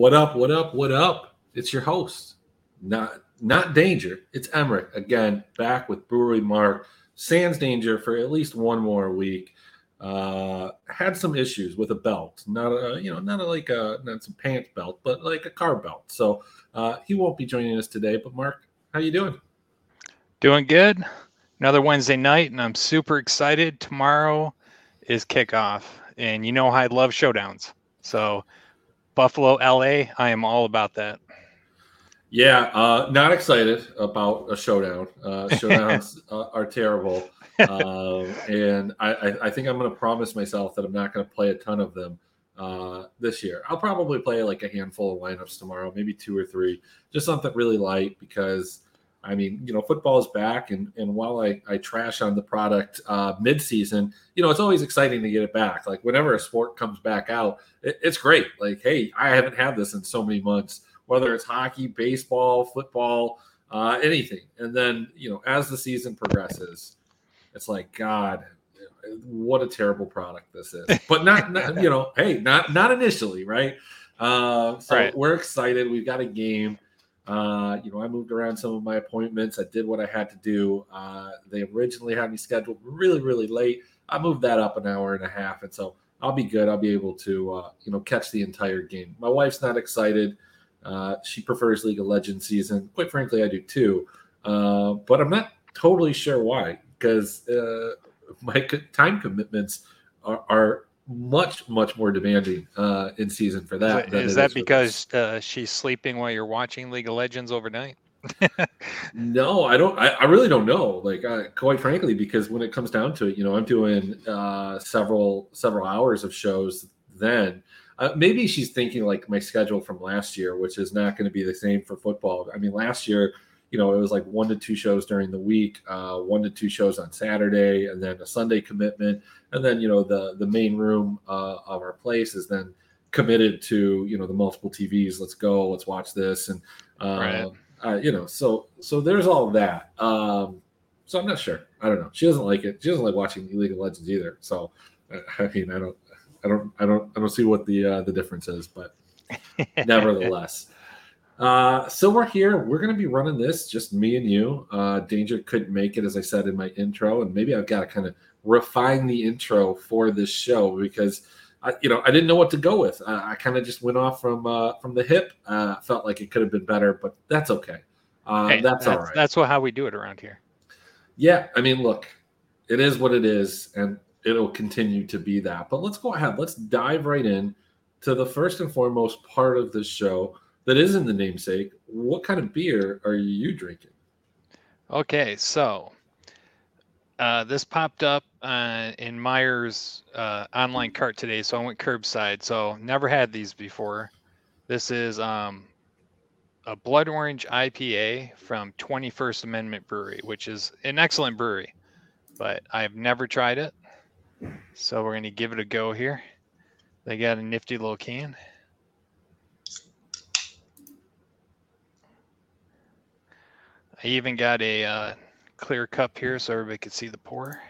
What up? What up? What up? It's your host, not not Danger. It's Emmerich again, back with Brewery Mark. Sans Danger for at least one more week. Uh, had some issues with a belt, not a you know not a, like a not some pants belt, but like a car belt. So uh, he won't be joining us today. But Mark, how you doing? Doing good. Another Wednesday night, and I'm super excited. Tomorrow is kickoff, and you know how I love showdowns. So Buffalo, LA, I am all about that. Yeah, uh, not excited about a showdown. Uh, showdowns uh, are terrible, uh, and I, I, think I'm going to promise myself that I'm not going to play a ton of them uh, this year. I'll probably play like a handful of lineups tomorrow, maybe two or three, just something really light because I mean, you know, football is back, and and while I, I trash on the product uh, mid-season, you know, it's always exciting to get it back. Like whenever a sport comes back out, it, it's great. Like, hey, I haven't had this in so many months. Whether it's hockey, baseball, football, uh, anything, and then you know, as the season progresses, it's like God, what a terrible product this is. But not, not you know, hey, not not initially, right? Uh, so right. we're excited. We've got a game. Uh, you know, I moved around some of my appointments. I did what I had to do. Uh, they originally had me scheduled really, really late. I moved that up an hour and a half, and so I'll be good. I'll be able to, uh, you know, catch the entire game. My wife's not excited. Uh, she prefers League of Legends season. Quite frankly, I do too. Uh, but I'm not totally sure why, because uh, my time commitments are, are much much more demanding uh, in season for that. Is, that because uh, she's sleeping while you're watching League of Legends overnight? no, I don't. I, I, really don't know. Like, uh, quite frankly, because when it comes down to it, you know, I'm doing uh, several several hours of shows. Then uh, maybe she's thinking like my schedule from last year, which is not going to be the same for football. I mean, last year you know, it was like one to two shows during the week, uh, one to two shows on Saturday, and then a Sunday commitment, and then you know the the main room uh, of our place is then committed to you know the multiple TVs. Let's go, let's watch this, and uh, right. uh, you know, so so there's all that. Um, so I'm not sure. I don't know. She doesn't like it. She doesn't like watching League of Legends either. So I mean, I don't, I don't, I don't, I don't see what the uh, the difference is, but nevertheless. Uh, so we're here. We're going to be running this, just me and you. Uh, Danger couldn't make it, as I said in my intro, and maybe I've got to kind of refine the intro for this show because I, you know, I didn't know what to go with. I, I kind of just went off from uh, from the hip. Uh, felt like it could have been better, but that's okay. Uh, hey, that's, that's all right. That's what, how we do it around here. Yeah, I mean, look, it is what it is, and it'll continue to be that. But let's go ahead. Let's dive right in to the first and foremost part of this show that isn't the namesake, what kind of beer are you drinking? Okay, so uh, this popped up uh, in Meijer's uh, online cart today, so I went curbside. So never had these before. This is um, a blood orange IPA from 21st Amendment Brewery, which is an excellent brewery, but I've never tried it. So we're gonna give it a go here. They got a nifty little can. I even got a uh, clear cup here so everybody could see the pour.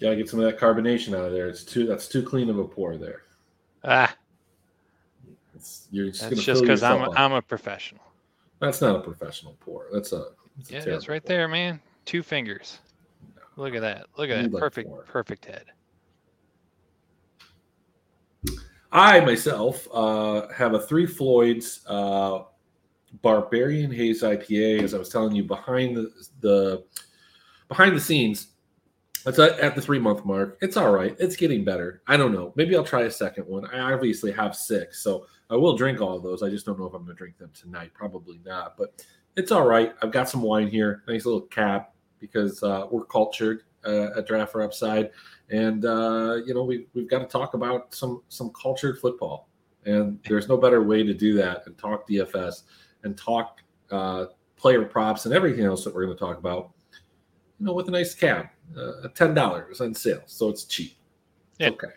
Gotta get some of that carbonation out of there. It's too that's too clean of a pour there. Ah, it's, you're just that's just because I'm a, I'm a professional. That's not a professional pour. That's a that's yeah, it's right pour. there, man. Two fingers. No. Look at that. Look at that. Perfect, pour. perfect head. I myself uh, have a Three Floyds uh, Barbarian Haze IPA, as I was telling you, behind the, the behind the scenes, it's at the three month mark. It's all right. It's getting better. I don't know. Maybe I'll try a second one. I obviously have six, so I will drink all of those. I just don't know if I'm going to drink them tonight. Probably not, but it's all right. I've got some wine here. Nice little cap because uh, we're cultured uh, at Draught for Upside, and uh, you know we we've got to talk about some some cultured football. And there's no better way to do that and talk DFS and talk uh, player props and everything else that we're going to talk about, you know, with a nice cab, uh, ten dollars on sale, so it's cheap. Yeah. Okay.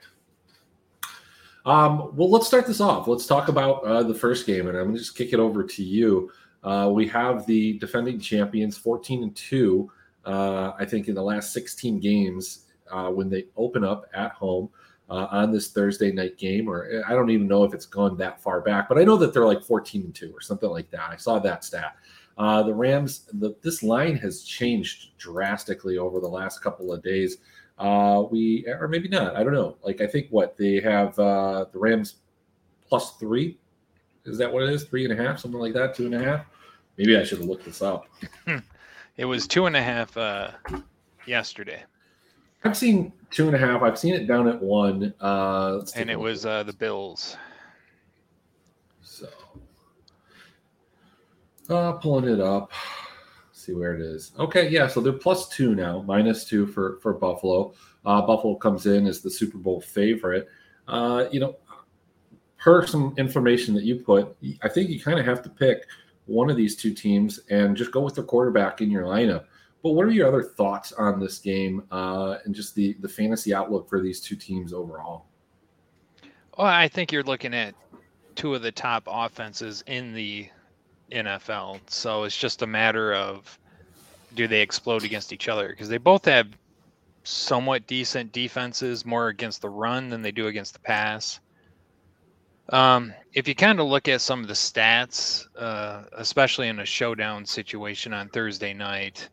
Um, well, let's start this off. Let's talk about uh, the first game, and I'm going to just kick it over to you. Uh, we have the defending champions, 14 and two. Uh, I think in the last 16 games, uh, when they open up at home, uh, on this Thursday night game, or I don't even know if it's gone that far back, but I know that they're like 14 and two or something like that. I saw that stat. Uh, the Rams, the, this line has changed drastically over the last couple of days. Uh, we or maybe not. I don't know. Like I think what they have uh, the Rams plus three. Is that what it is? Three and a half, something like that. Two and a half. Maybe I should have looked this up. it was two and a half uh, yesterday. I've seen two and a half. I've seen it down at one. Uh, and it was uh, the Bills. So, uh, pulling it up. see where it is. Okay, yeah. So they're plus two now, minus two for for Buffalo. Uh, Buffalo comes in as the Super Bowl favorite. Uh, you know, per some information that you put, I think you kind of have to pick one of these two teams and just go with the quarterback in your lineup. But what are your other thoughts on this game uh, and just the the fantasy outlook for these two teams overall? Well, I think you're looking at two of the top offenses in the NFL. So it's just a matter of do they explode against each other because they both have somewhat decent defenses, more against the run than they do against the pass. Um, if you kind of look at some of the stats, uh, especially in a showdown situation on Thursday night,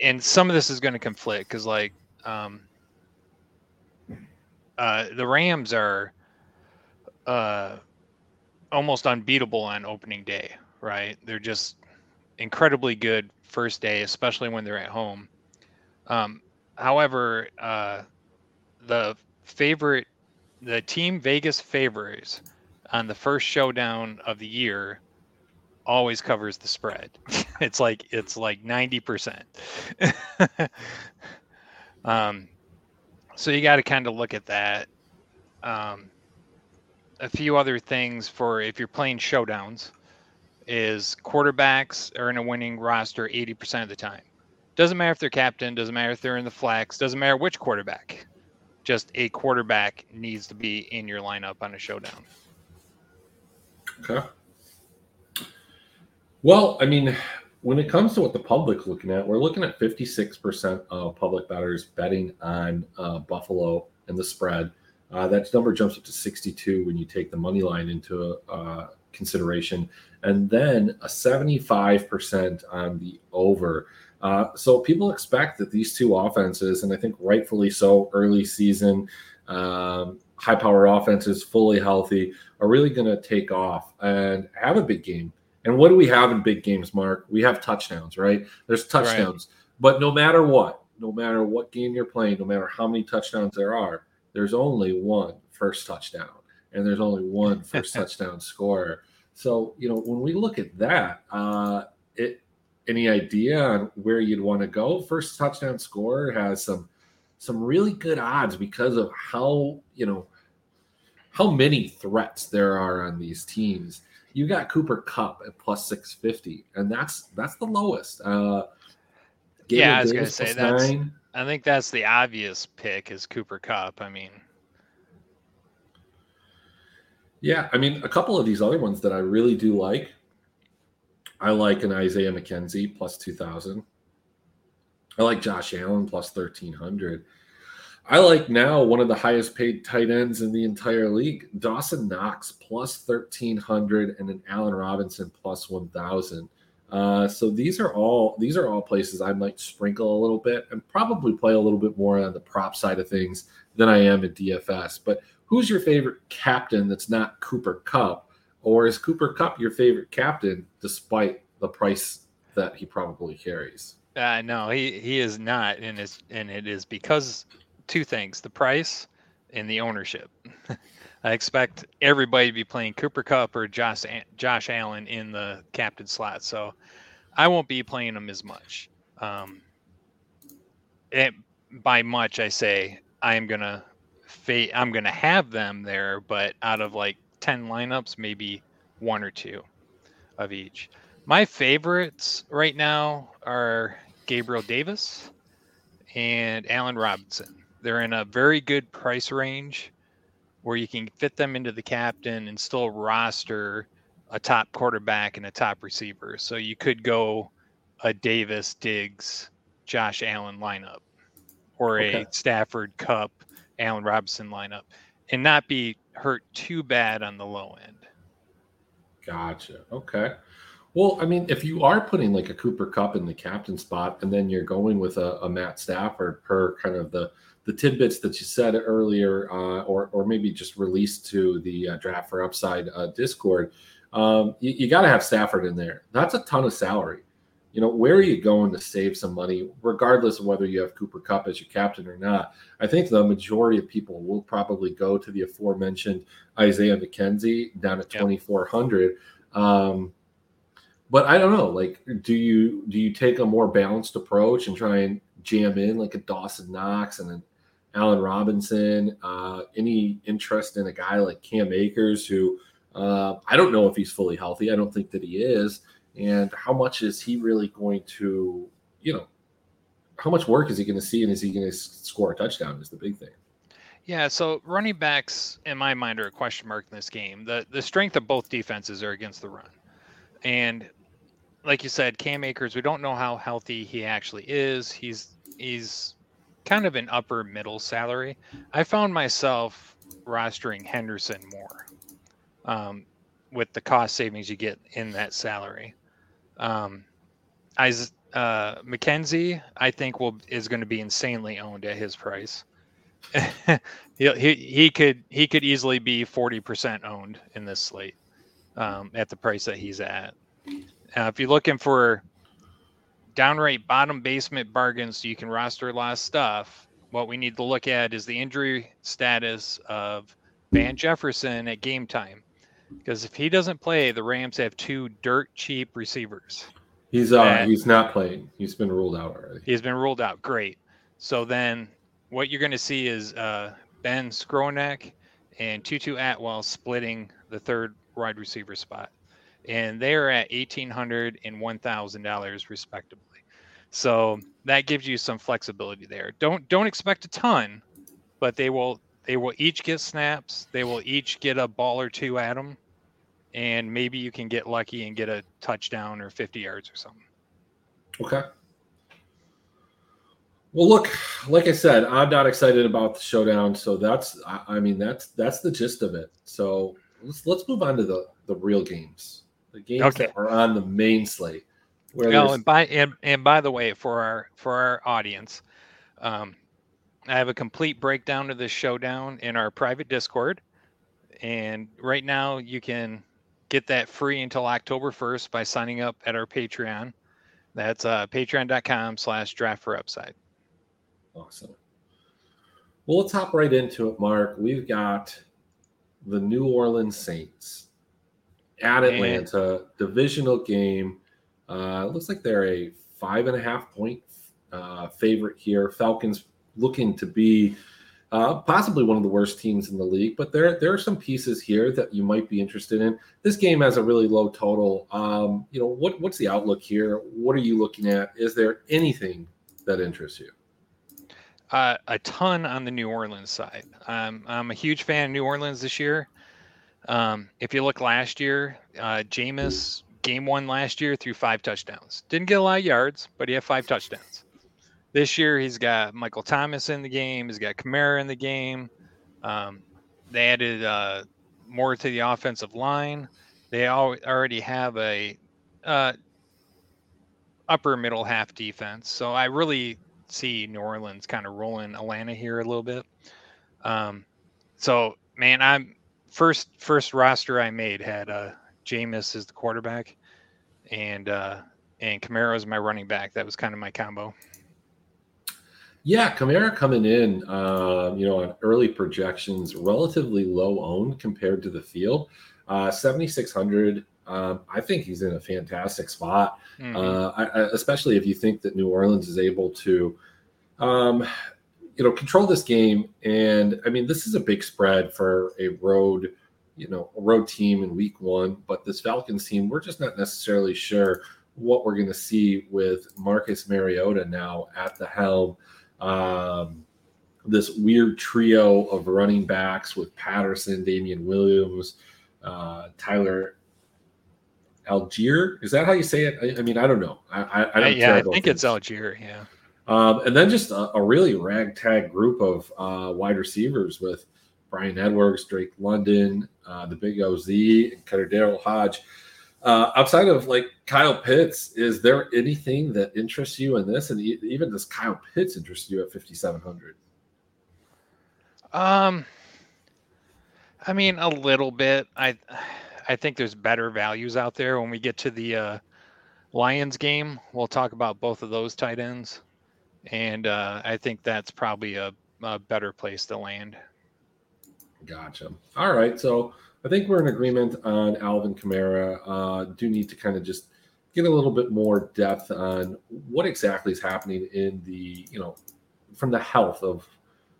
and some of this is going to conflict because, like, um, uh, the Rams are uh, almost unbeatable on opening day, right? They're just incredibly good first day, especially when they're at home. Um, however, uh, the favorite the team Vegas favors on the first showdown of the year always covers the spread. it's like it's like 90%. um so you got to kind of look at that. Um a few other things for if you're playing showdowns is quarterbacks are in a winning roster 80% of the time. Doesn't matter if they're captain, doesn't matter if they're in the flex, doesn't matter which quarterback just a quarterback needs to be in your lineup on a showdown. Okay. Well, I mean, when it comes to what the public's looking at, we're looking at 56% of public bettors betting on uh, Buffalo and the spread. Uh, that number jumps up to 62 when you take the money line into uh, consideration, and then a 75% on the over. Uh, so people expect that these two offenses, and I think rightfully so, early season, um, high power offenses, fully healthy, are really going to take off and have a big game. And what do we have in big games, Mark? We have touchdowns, right? There's touchdowns. Right. But no matter what, no matter what game you're playing, no matter how many touchdowns there are, there's only one first touchdown, and there's only one first touchdown scorer. So, you know, when we look at that, uh, it any idea on where you'd want to go? First touchdown scorer has some some really good odds because of how you know how many threats there are on these teams. You got Cooper Kupp at plus six fifty, and that's that's the lowest. Uh, yeah, I was Davis gonna say that's. Nine. I think that's the obvious pick is Cooper Kupp. I mean, yeah, I mean a couple of these other ones that I really do like. I like an Isaiah McKenzie plus 2,000. I like Josh Allen plus 1,300. I like now one of the highest paid tight ends in the entire league, Dawson Knox plus 1,300 and an Allen Robinson plus 1,000. Uh, so these are all these are all places I might sprinkle a little bit and probably play a little bit more on the prop side of things than I am at DFS. But who's your favorite captain that's not Cooper Kupp, Or is Cooper Kupp your favorite captain despite the price that he probably carries? Uh, no, he, he is not, and it's and it is because two things: the price and the ownership. I expect everybody to be playing Cooper Kupp or Josh Josh Allen in the captain slot, so I won't be playing them as much. Um, it, by much, I say I am gonna fa- I'm gonna have them there, but out of like 10 lineups, maybe one or two of each. My favorites right now are Gabriel Davis and Allen Robinson. They're in a very good price range where you can fit them into the captain and still roster a top quarterback and a top receiver. So you could go a Davis, Diggs, Josh Allen lineup or okay. a Stafford Kupp, Allen Robinson lineup and not be hurt too bad on the low end. Gotcha. Okay. Well, I mean, if you are putting like a Cooper Kupp in the captain spot, and then you're going with a, a Matt Stafford per kind of the the tidbits that you said earlier, uh, or or maybe just released to the uh, draft for upside uh, Discord, um, you, you got to have Stafford in there. That's a ton of salary. You know, where are you going to save some money, regardless of whether you have Cooper Kupp as your captain or not? I think the majority of people will probably go to the aforementioned Isaiah McKenzie down at 2,400. Um, but I don't know. Like, do you do you take a more balanced approach and try and jam in like a Dawson Knox and an Allen Robinson? Uh, any interest in a guy like Cam Akers, who uh, I don't know if he's fully healthy. I don't think that he is. And how much is he really going to, you know, how much work is he going to see and is he going to score a touchdown? Is the big thing. Yeah, so running backs in my mind are a question mark in this game. The the strength of both defenses are against the run. And like you said, Cam Akers, we don't know how healthy he actually is. He's he's kind of an upper middle salary. I found myself rostering Henderson more um, with the cost savings you get in that salary. Um, I uh, McKenzie, I think will is going to be insanely owned at his price. he, he he could he could easily be forty percent owned in this slate um, at the price that he's at. Uh, if you're looking for downright bottom basement bargains, so you can roster a lot of stuff. What we need to look at is the injury status of Van Jefferson at game time, because if he doesn't play, the Rams have two dirt cheap receivers. He's uh he's not playing. He's been ruled out already. He's been ruled out. Great. So then what you're going to see is uh, Ben Skowronek and Tutu Atwell splitting the third wide receiver spot and they are at $1,800 and $1,000 respectively. So that gives you some flexibility there. Don't don't expect a ton, but they will they will each get snaps. They will each get a ball or two at them, and maybe you can get lucky and get a touchdown or 50 yards or something. Okay. Well, look, like I said, I'm not excited about the showdown. So that's, I mean, that's that's the gist of it. So let's let's move on to the the real games the games okay. that are on the main slate. Where oh, and by and, and by the way, for our for our audience, um, I have a complete breakdown of this showdown in our private Discord, and right now you can get that free until October first by signing up at our Patreon. That's uh, patreon.com/slash draft for upside. Awesome. Well, let's hop right into it, Mark. We've got the New Orleans Saints at Atlanta, divisional game. Uh, it looks like they're a five and a half point uh, favorite here. Falcons looking to be uh, possibly one of the worst teams in the league, but there there are some pieces here that you might be interested in. This game has a really low total. Um, you know what what's the outlook here? What are you looking at? Is there anything that interests you? Uh, a ton on the New Orleans side. I'm a huge fan of New Orleans this year. Um, if you look last year, uh, Jameis game one last year threw five touchdowns. Didn't get a lot of yards, but he had five touchdowns. This year he's got Michael Thomas in the game. He's got Kamara in the game. Um, they added uh, more to the offensive line. They all, already have a uh, upper middle half defense. So I really see New Orleans kind of rolling Atlanta here a little bit. Um, so man, I'm first first roster I made had uh Jameis is the quarterback, and uh and Kamara as my running back. That was kind of my combo. Yeah, Kamara coming in, uh, you know, on early projections, relatively low owned compared to the field. Uh, 7,600. Um, I think he's in a fantastic spot, mm-hmm. uh, I, I, especially if you think that New Orleans is able to um, you know, control this game. And I mean, this is a big spread for a road, you know, a road team in week one. But this Falcons team, we're just not necessarily sure what we're going to see with Marcus Mariota now at the helm. Um, this weird trio of running backs with Patterson, Damien Williams, uh, Tyler Allgeier. Is that how you say it? I, I mean, I don't know. I, I, I, yeah, I think it's Allgeier. Yeah. Um, and then just a, a, really ragtag group of uh, wide receivers with Bryan Edwards, Drake London, uh, the Big OZ, and Daryl Hodge. Uh, outside of like Kyle Pitts, is there anything that interests you in this? And even does Kyle Pitts interest you at 5,700? Um, I mean, a little bit. I, I think there's better values out there when we get to the uh, Lions game. We'll talk about both of those tight ends, and uh, I think that's probably a, a better place to land. Gotcha. All right, so I think we're in agreement on Alvin Kamara. Uh, do need to kind of just get a little bit more depth on what exactly is happening in the, you know, from the health of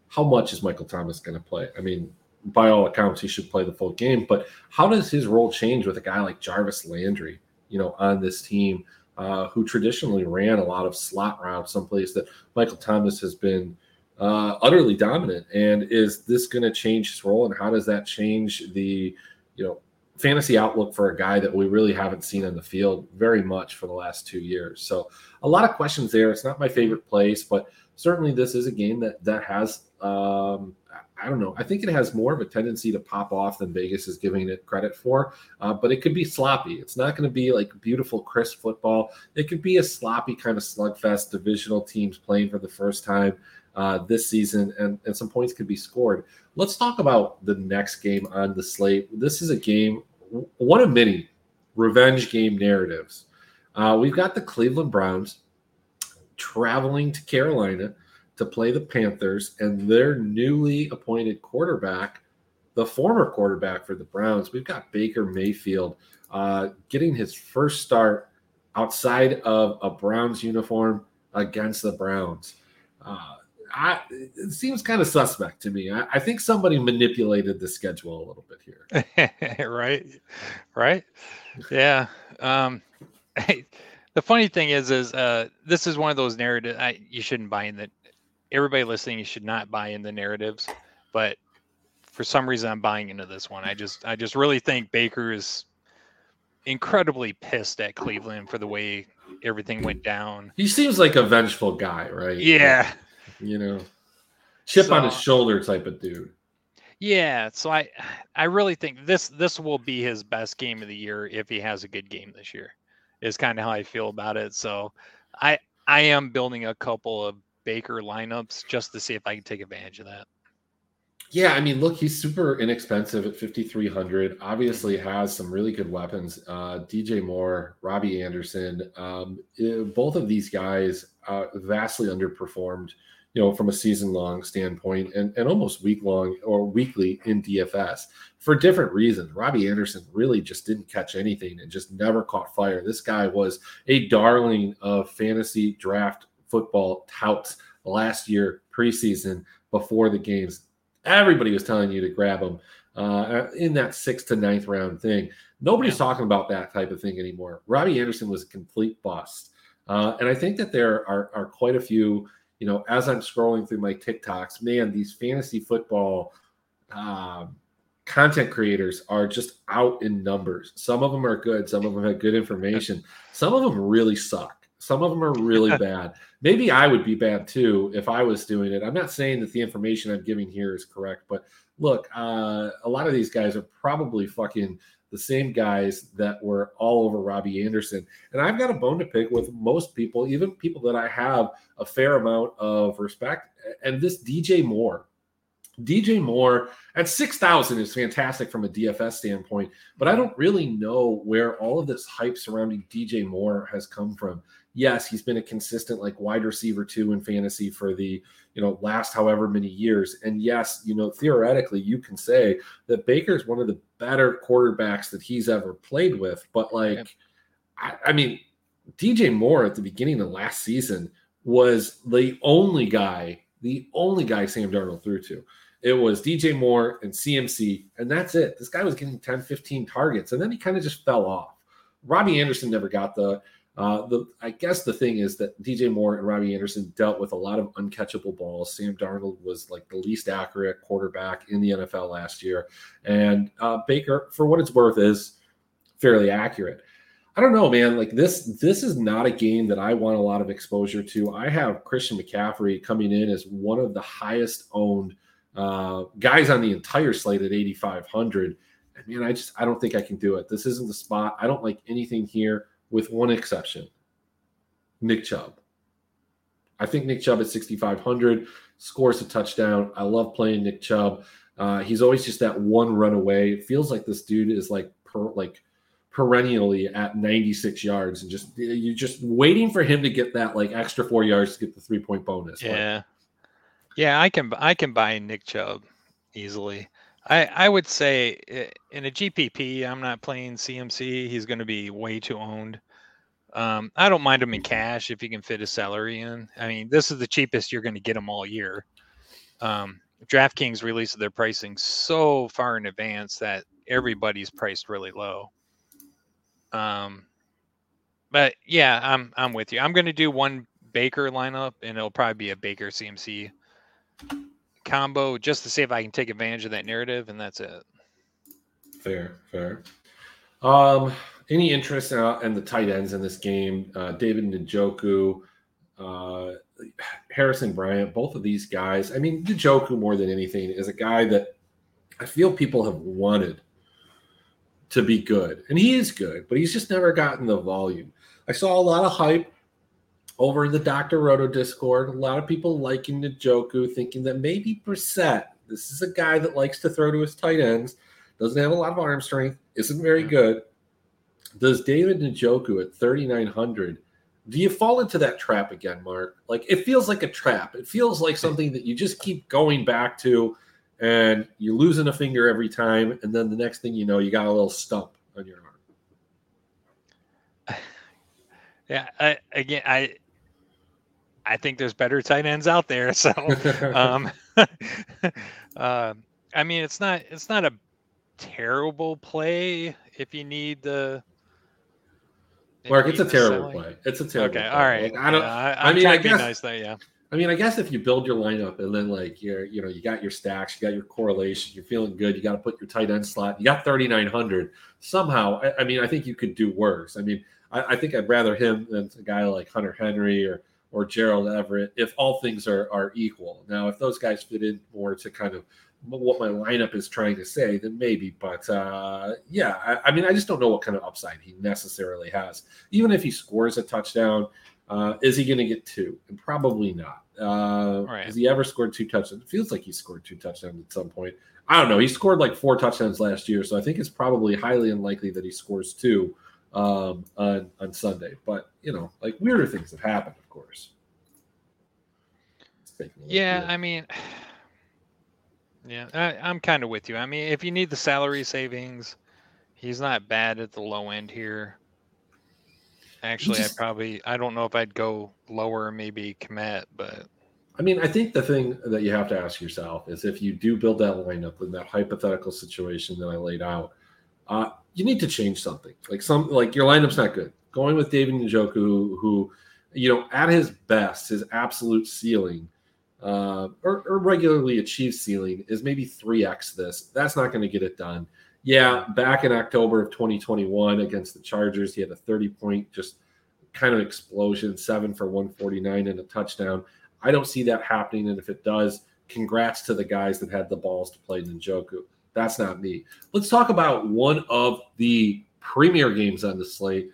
how much is Michael Thomas going to play? I mean, by all accounts, he should play the full game, but how does his role change with a guy like Jarvis Landry, you know, on this team, uh, who traditionally ran a lot of slot routes, someplace that Michael Thomas has been uh, utterly dominant. And is this going to change his role? And how does that change the, you know, fantasy outlook for a guy that we really haven't seen on the field very much for the last two years? So a lot of questions there. It's not my favorite place, but certainly this is a game that that has. Um, I don't know. I think it has more of a tendency to pop off than Vegas is giving it credit for, uh, but it could be sloppy. It's not going to be like beautiful, crisp football. It could be a sloppy kind of slugfest, divisional teams playing for the first time uh, this season, and, and some points could be scored. Let's talk about the next game on the slate. This is a game, one of many revenge game narratives. Uh, we've got the Cleveland Browns traveling to Carolina to play the Panthers, and their newly appointed quarterback, the former quarterback for the Browns, we've got Baker Mayfield uh, getting his first start outside of a Browns uniform against the Browns. Uh, I, it seems kind of suspect to me. I, I, think somebody manipulated the schedule a little bit here. right, right, yeah. Um, hey, the funny thing is, is uh, this is one of those narratives. I, you shouldn't buy in that. Everybody listening, you should not buy in the narratives. But for some reason, I'm buying into this one. I just, I just really think Baker is incredibly pissed at Cleveland for the way everything went down. He seems like a vengeful guy, right? Yeah, you know, chip so, on his shoulder type of dude. Yeah, so I I really think this this will be his best game of the year if he has a good game this year. Is kind of how I feel about it. So I I am building a couple of Baker lineups just to see if I can take advantage of that. Yeah, I mean, look, he's super inexpensive at 5,300. Obviously, has some really good weapons. Uh, DJ Moore, Robbie Anderson, um, eh, both of these guys uh, vastly underperformed you know, from a season long standpoint and, and almost week long or weekly in DFS for different reasons. Robbie Anderson really just didn't catch anything and just never caught fire. This guy was a darling of fantasy draft football touts last year preseason before the games. Everybody was telling you to grab him uh, in that sixth to ninth round thing. Nobody's yeah. talking about that type of thing anymore. Robbie Anderson was a complete bust. Uh, and I think that there are, are quite a few you know, as I'm scrolling through my TikToks, man, these fantasy football um, content creators are just out in numbers. Some of them are good, some of them have good information, some of them really suck. Some of them are really bad. Maybe I would be bad too if I was doing it. I'm not saying that the information I'm giving here is correct, but look, uh, a lot of these guys are probably fucking the same guys that were all over Robbie Anderson. And I've got a bone to pick with most people, even people that I have a fair amount of respect. And this DJ Moore, DJ Moore at 6,000 is fantastic from a DFS standpoint, but I don't really know where all of this hype surrounding DJ Moore has come from. Yes, he's been a consistent like wide receiver two in fantasy for the you know last however many years, and yes, you know theoretically you can say that Baker is one of the better quarterbacks that he's ever played with, but like, I, I mean, DJ Moore at the beginning of last season was the only guy, the only guy Sam Darnold threw to. It was DJ Moore and CMC, and that's it. This guy was getting 10, 15 targets, and then he kind of just fell off. Robbie Anderson never got the. Uh, the I guess the thing is that DJ Moore and Robbie Anderson dealt with a lot of uncatchable balls. Sam Darnold was like the least accurate quarterback in the NFL last year, and uh, Baker, for what it's worth, is fairly accurate. I don't know, man. Like this, this is not a game that I want a lot of exposure to. I have Christian McCaffrey coming in as one of the highest owned uh, guys on the entire slate at 8,500. And man, I just I don't think I can do it. This isn't the spot. I don't like anything here, with one exception. Nick Chubb. I think Nick Chubb at 6,500 scores a touchdown. I love playing Nick Chubb. Uh, he's always just that one run away. It feels like this dude is like per, like perennially at 96 yards and just you're just waiting for him to get that like extra four yards to get the three point bonus. Yeah. Yeah, I can I can buy Nick Chubb easily. I I would say eh, in a GPP, I'm not playing CMC. He's going to be way too owned. Um, I don't mind him in cash if you can fit his salary in. I mean, this is the cheapest you're going to get him all year. Um, DraftKings releases their pricing so far in advance that everybody's priced really low. Um, but yeah, I'm I'm with you. I'm going to do one Baker lineup, and it'll probably be a Baker CMC combo just to see if I can take advantage of that narrative, and that's it. Fair, fair. Um, any interest uh, in the tight ends in this game? Uh, David Njoku, uh, Harrison Bryant, both of these guys. I mean, Njoku more than anything is a guy that I feel people have wanted to be good. And he is good, but he's just never gotten the volume. I saw a lot of hype over in the Dr. Roto Discord. A lot of people liking Njoku, thinking that maybe Brissett, this is a guy that likes to throw to his tight ends, doesn't have a lot of arm strength, isn't very good. Does David Njoku at 3,900? Do you fall into that trap again, Mark? Like it feels like a trap. It feels like something that you just keep going back to and you're losing a finger every time, and then the next thing you know, you got a little stump on your arm. Yeah, I, again, I I think there's better tight ends out there. So, um, uh, I mean, it's not it's not a terrible play if you need the. Mark, it's a terrible play. It's a terrible. Okay, play. all right. Like, I don't. Yeah, I, I mean, I guess. Nice there, yeah. I mean, I guess if you build your lineup and then like you're, you know, you got your stacks, you got your correlation, you're feeling good, you got to put your tight end slot, you got 3,900. Somehow, I, I, mean, I think you could do worse. I mean, I, I, think I'd rather him than a guy like Hunter Henry or or Gerald Everett if all things are are equal. Now, if those guys fit in more to kind of what my lineup is trying to say, then maybe. But uh, yeah, I, I mean, I just don't know what kind of upside he necessarily has. Even if he scores a touchdown uh, is he going to get two? And probably not. Uh, right. Has he ever scored two touchdowns? It feels like he scored two touchdowns at some point. I don't know. He scored like four touchdowns last year, so I think it's probably highly unlikely that he scores two um, on on Sunday. But you know, like weirder things have happened, course. Yeah, I mean, yeah, I, I'm kind of with you. I mean, if you need the salary savings, he's not bad at the low end here. Actually, just, I probably I don't know if I'd go lower, maybe Kmet, but I mean, I think the thing that you have to ask yourself is if you do build that lineup in that hypothetical situation that I laid out, uh, you need to change something. Like some like your lineup's not good. Going with David Njoku, who, who you know, at his best, his absolute ceiling, uh, or, or regularly achieved ceiling is maybe 3x this. That's not going to get it done yeah, back in October of 2021 against the Chargers, he had a 30 point just kind of explosion, seven for 149 and a touchdown. I don't see that happening. And if it does, congrats to the guys that had the balls to play Njoku. That's not me. Let's talk about one of the premier games on the slate.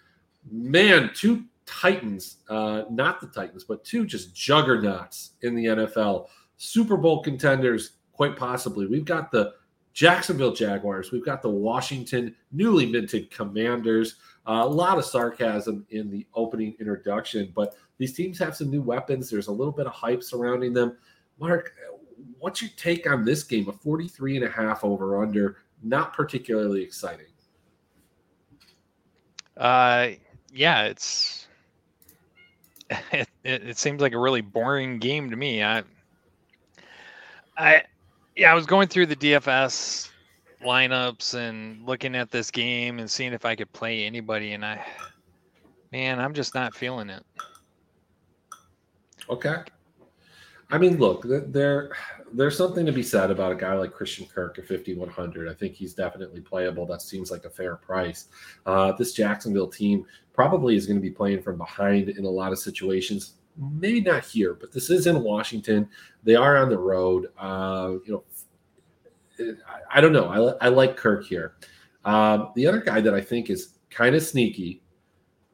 Man, two Titans, uh, not the Titans, but two just juggernauts in the NFL. Super Bowl contenders, quite possibly. We've got the Jacksonville Jaguars. We've got the Washington newly minted Commanders. Uh, a lot of sarcasm in the opening introduction, but these teams have some new weapons. There's a little bit of hype surrounding them. Mark, what's your take on this game? A 43 and a half over under, not particularly exciting. Uh, yeah, it's it, it, it seems like a really boring game to me. I I yeah, I was going through the DFS lineups and looking at this game and seeing if I could play anybody, and I, man, I'm just not feeling it. Okay. I mean, look, there there's something to be said about a guy like Christian Kirk at 5100. I think he's definitely playable. That seems like a fair price. Uh, this Jacksonville team probably is going to be playing from behind in a lot of situations. Maybe not here, but this is in Washington. They are on the road. Uh, you know, I, I don't know. I, I like Kirk here. Um, the other guy that I think is kind of sneaky,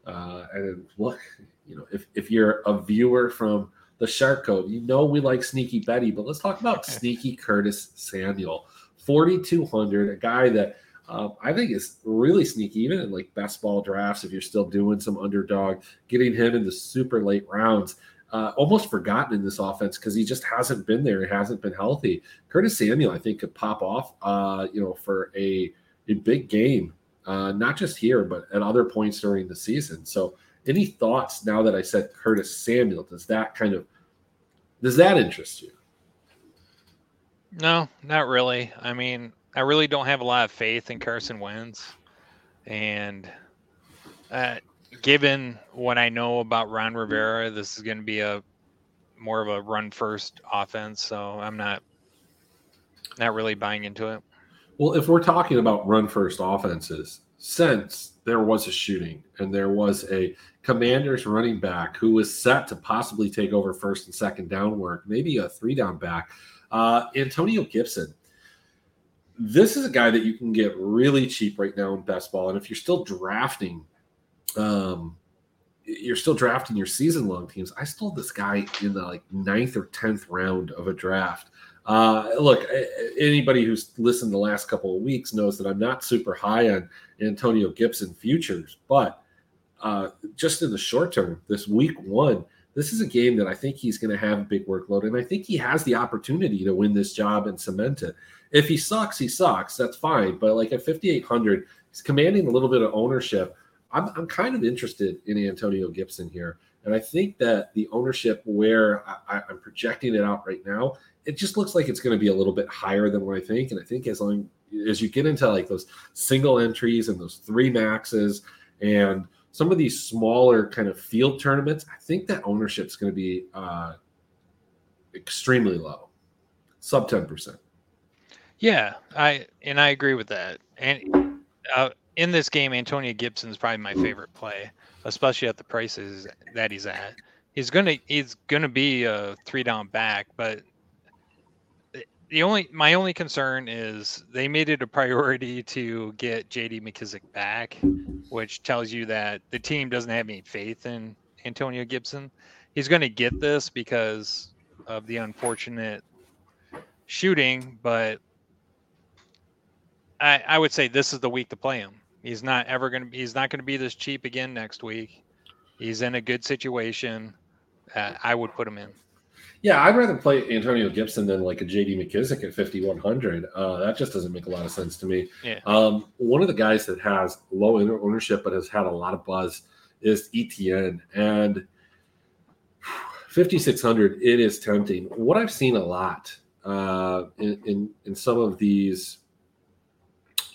uh, and look, you know, if if you're a viewer from the Shark Code. You know we like Sneaky Betty, but let's talk about Sneaky Curtis Samuel, 4,200, a guy that um, I think is really sneaky, even in like best ball drafts. If you're still doing some underdog, getting him in the super late rounds, uh, almost forgotten in this offense because he just hasn't been there. He hasn't been healthy. Curtis Samuel, I think, could pop off, uh, you know, for a a big game, uh, not just here but at other points during the season. So any thoughts now that I said Curtis Samuel? Does that kind of does that interest you? No, not really. I mean, I really don't have a lot of faith in Carson Wentz, and uh, given what I know about Ron Rivera, this is going to be a more of a run first offense. So I'm not not really buying into it. Well, if we're talking about run first offenses, since there was a shooting and there was a Commanders running back who was set to possibly take over first and second down work, maybe a three down back, uh, Antonio Gibson. This is a guy that you can get really cheap right now in best ball. And if you're still drafting, um, you're still drafting your season long teams. I stole this guy in the like ninth or tenth round of a draft. Uh, look, anybody who's listened the last couple of weeks knows that I'm not super high on Antonio Gibson futures, but uh, just in the short term, this week one, this is a game that I think he's going to have a big workload, and I think he has the opportunity to win this job and cement it. If he sucks, he sucks. That's fine. But like at 5,800, he's commanding a little bit of ownership. I'm, I'm kind of interested in Antonio Gibson here. And I think that the ownership where I, am projecting it out right now, it just looks like it's going to be a little bit higher than what I think. And I think as long as you get into like those single entries and those three maxes and – some of these smaller kind of field tournaments, I think that ownership is going to be uh, extremely low, sub ten percent. Yeah, I and I agree with that. And uh, in this game, Antonio Gibson is probably my favorite play, especially at the prices that he's at. He's gonna he's gonna be a three down back, but the only my only concern is they made it a priority to get JD McKissic back, which tells you that the team doesn't have any faith in Antonio Gibson. He's going to get this because of the unfortunate shooting, but I I would say this is the week to play him. He's not ever going to be he's not going to be this cheap again next week. He's in a good situation. Uh, I would put him in. Yeah, I'd rather play Antonio Gibson than like a JD McKissic at 5,100. Uh, that just doesn't make a lot of sense to me. Yeah. Um, one of the guys that has low ownership but has had a lot of buzz is Etienne. And 5,600, it is tempting. What I've seen a lot uh, in, in, in some of these.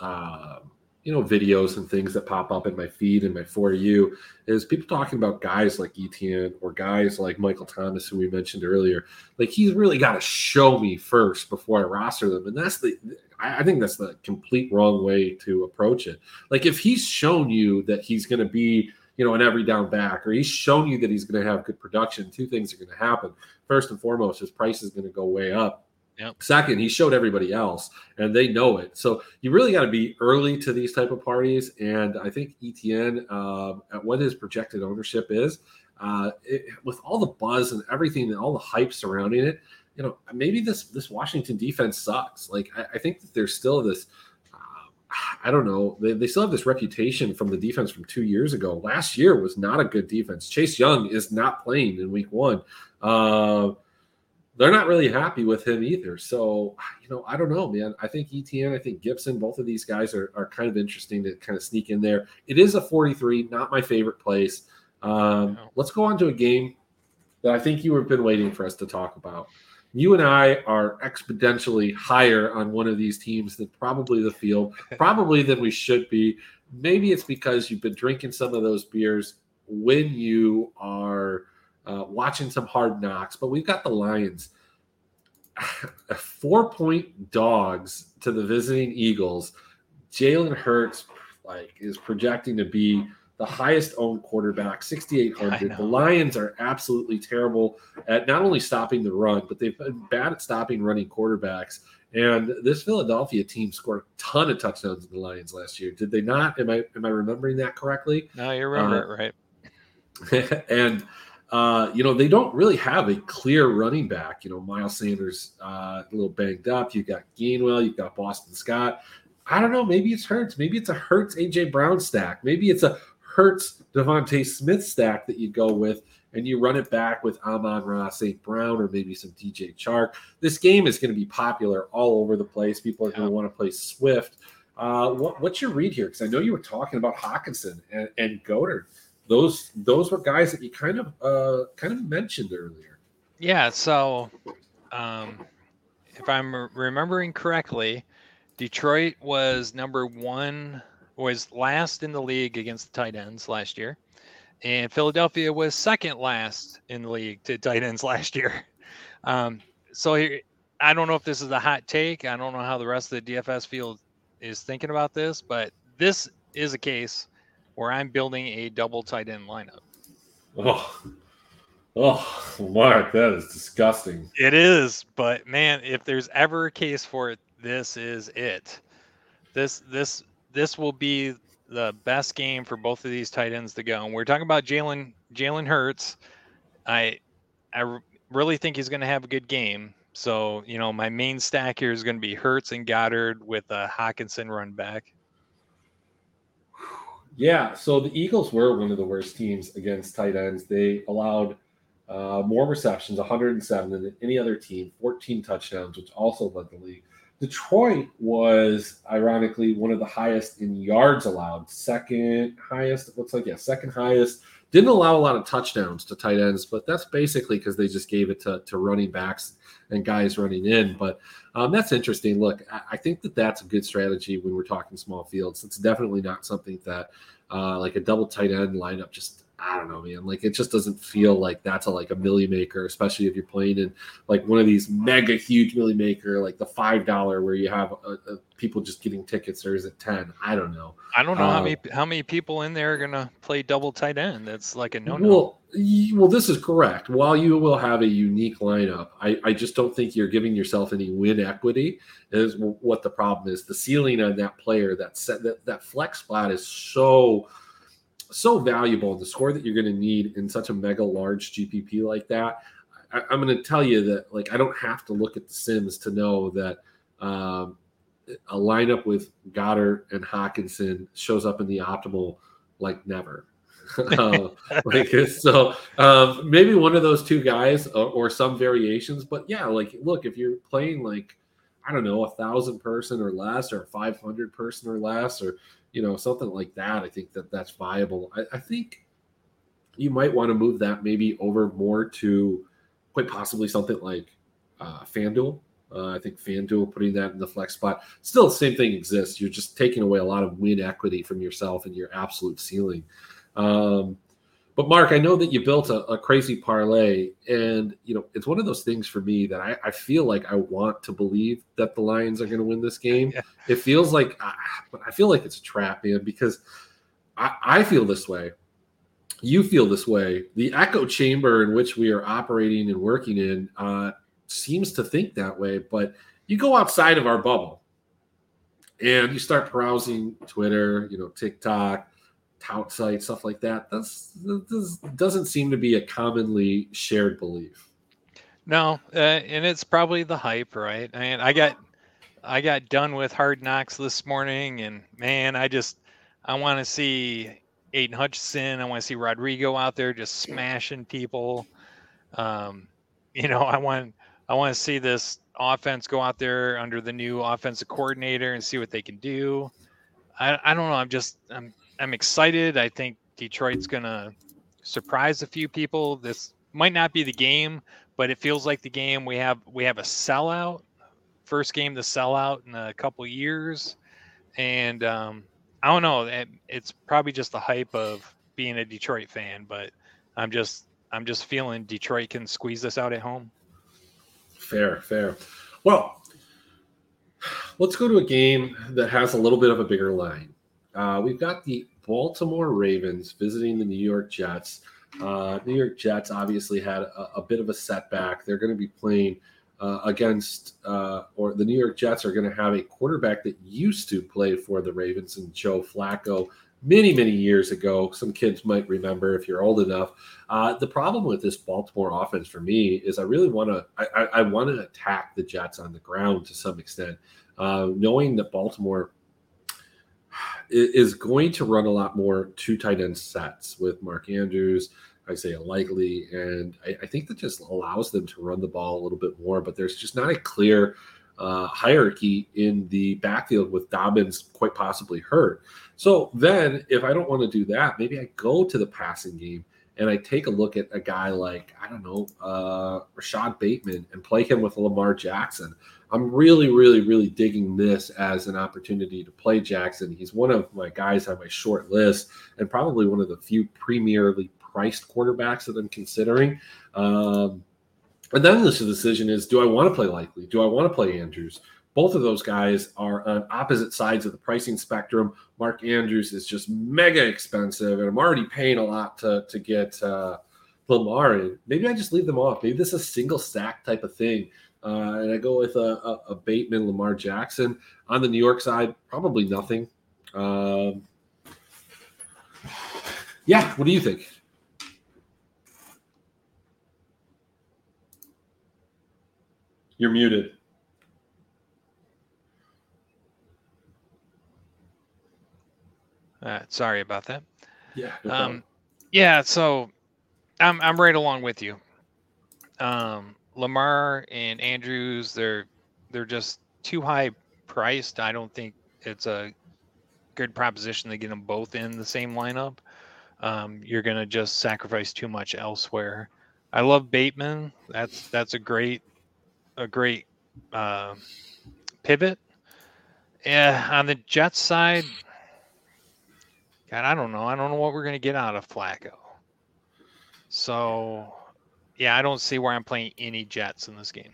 Uh, you know videos and things that pop up in my feed and my for you is people talking about guys like Etienne or guys like Michael Thomas who we mentioned earlier. Like he's really got to show me first before I roster them, and that's the I think that's the complete wrong way to approach it. Like if he's shown you that he's going to be you know, an every down back, or he's shown you that he's going to have good production, two things are going to happen. First and foremost, his price is going to go way up. Yep. Second, he showed everybody else, and they know it. So you really got to be early to these type of parties. And I think Etienne, uh, at what his projected ownership is, uh, it, with all the buzz and everything and all the hype surrounding it, you know, maybe this this Washington defense sucks. Like I, I think that there's still this. Uh, I don't know. They, they still have this reputation from the defense from two years ago. Last year was not a good defense. Chase Young is not playing in week one. Uh, they're not really happy with him either. So, you know, I don't know, man. I think Etienne, I think Gibson, both of these guys are, are kind of interesting to kind of sneak in there. It is a 43, not my favorite place. Um, let's go on to a game that I think you have been waiting for us to talk about. You and I are exponentially higher on one of these teams than probably the field, probably than we should be. Maybe it's because you've been drinking some of those beers when you are – uh, watching some hard knocks, but we've got the Lions. four point dogs to the visiting Eagles. Jalen Hurts like is projecting to be the highest owned quarterback, 6,800. The Lions are absolutely terrible at not only stopping the run, but they've been bad at stopping running quarterbacks. And this Philadelphia team scored a ton of touchdowns in the Lions last year. Did they not? Am I am I remembering that correctly? No, you remember uh, it right. and uh, you know, they don't really have a clear running back. You know, Miles Sanders uh, a little banged up. You've got Gainwell, you've got Boston Scott. I don't know. Maybe it's Hurts. Maybe it's a Hurts AJ Brown stack. Maybe it's a Hurts DeVonta Smith stack that you go with, and you run it back with Amon-Ra St. Brown or maybe some DJ Chark. This game is going to be popular all over the place. People are yeah. going to want to play Swift. Uh, what, what's your read here? Because I know you were talking about Hockenson and, and Goedert those those were guys that you kind of uh, kind of mentioned earlier. Yeah. So, um, if I'm remembering correctly, Detroit was number one, was last in the league against the tight ends last year, and Philadelphia was second last in the league to tight ends last year. Um, so here, I don't know if this is a hot take. I don't know how the rest of the DFS field is thinking about this, but this is a case where I'm building a double tight end lineup. Oh, oh, Mark, that is disgusting. It is, but man, if there's ever a case for it, this is it. This this this will be the best game for both of these tight ends to go. And we're talking about Jalen Jalen Hurts. I I really think he's going to have a good game. So you know, my main stack here is going to be Hurts and Goedert with a Hockenson run back. Yeah, so the Eagles were one of the worst teams against tight ends. They allowed uh, more receptions, 107 than any other team, 14 touchdowns, which also led the league. Detroit was ironically one of the highest in yards allowed, second highest, it looks like, yeah, second highest. Didn't allow a lot of touchdowns to tight ends, but that's basically because they just gave it to, to running backs and guys running in. But um, that's interesting. Look, I, I, think that that's a good strategy when we're talking small fields. It's definitely not something that uh, like a double tight end lineup just I don't know, man. Like it just doesn't feel like that's a like a milli maker, especially if you're playing in like one of these mega huge milli maker, like the five dollar where you have uh, uh, people just getting tickets, or is it ten? I don't know. I don't know how many how many people in there are gonna play double tight end. That's like a no no. Well, well, this is correct. While you will have a unique lineup, I, I just don't think you're giving yourself any win equity. Is what the problem is. The ceiling on that player, that set that that flex spot is so so valuable. The score that you're going to need in such a mega large GPP like that. I, am going to tell you that like I don't have to look at the Sims to know that um, a lineup with Goedert and Hockenson shows up in the optimal like never. uh, like so, um, maybe one of those two guys or, or some variations. But yeah, like look, if you're playing like I don't know a thousand person or less, or five hundred person or less, or you know, something like that. I think that that's viable. I, I think you might want to move that maybe over more to quite possibly something like uh, FanDuel. Uh, I think FanDuel putting that in the flex spot. Still, the same thing exists. You're just taking away a lot of win equity from yourself and your absolute ceiling. Um, but Mark, I know that you built a, a, crazy parlay, and you know it's one of those things for me that I, I feel like I want to believe that the Lions are going to win this game. Yeah. It feels like, but I feel like it's a trap, man, because I, I feel this way. You feel this way. The echo chamber in which we are operating and working in uh, seems to think that way, but you go outside of our bubble and you start browsing Twitter, you know, TikTok tout site, stuff like that. That's this doesn't seem to be a commonly shared belief. No, uh, and it's probably the hype, right? I And I got I got done with Hard Knocks this morning, and man, I just I want to see Aidan Hutchinson. I want to see Rodrigo out there just smashing people. Um, you know, I want I want to see this offense go out there under the new offensive coordinator and see what they can do. I, I don't know. I'm just I'm I'm excited. I think Detroit's gonna surprise a few people. This might not be the game, but it feels like the game. We have we have a sellout, first game to sell out in a couple years, and um, I don't know. It, it's probably just the hype of being a Detroit fan, but I'm just I'm just feeling Detroit can squeeze this out at home. Fair, fair. Well, let's go to a game that has a little bit of a bigger line. Uh, we've got the Baltimore Ravens visiting the New York Jets. Uh, New York Jets obviously had a, a, bit of a setback. They're going to be playing uh, against, uh, or the New York Jets are going to have a quarterback that used to play for the Ravens and Joe Flacco many, many years ago. Some kids might remember if you're old enough. Uh, the problem with this Baltimore offense for me is I really want to I, I want to attack the Jets on the ground to some extent, uh, knowing that Baltimore is going to run a lot more two tight end sets with Mark Andrews. Isaiah Likely, and I, I think that just allows them to run the ball a little bit more. But there's just not a clear uh, hierarchy in the backfield with Dobbins quite possibly hurt. So then, if I don't want to do that, maybe I go to the passing game and I take a look at a guy like, I don't know, uh, Rashod Bateman and play him with Lamar Jackson. I'm really, really, really digging this as an opportunity to play Jackson. He's one of my guys on my short list and probably one of the few premierly priced quarterbacks that I'm considering. Um, and then this decision is do I want to play Likely? Do I want to play Andrews? Both of those guys are on opposite sides of the pricing spectrum. Mark Andrews is just mega expensive, and I'm already paying a lot to, to get uh, Lamar in. Maybe I just leave them off. Maybe this is a single stack type of thing. Uh, and I go with a, a, a, Bateman, Lamar Jackson. On the New York side, probably nothing. Um, yeah, what do you think? You're muted. Uh, sorry about that. Yeah. No um, yeah. So I'm I'm right along with you. Um, Lamar and Andrews, they're they're just too high priced. I don't think it's a good proposition to get them both in the same lineup. Um, you're gonna just sacrifice too much elsewhere. I love Bateman. That's that's a great a great uh, pivot. Yeah, on the Jets side, God, I don't know. I don't know what we're to get out of Flacco. So, yeah, I don't see where I'm playing any Jets in this game.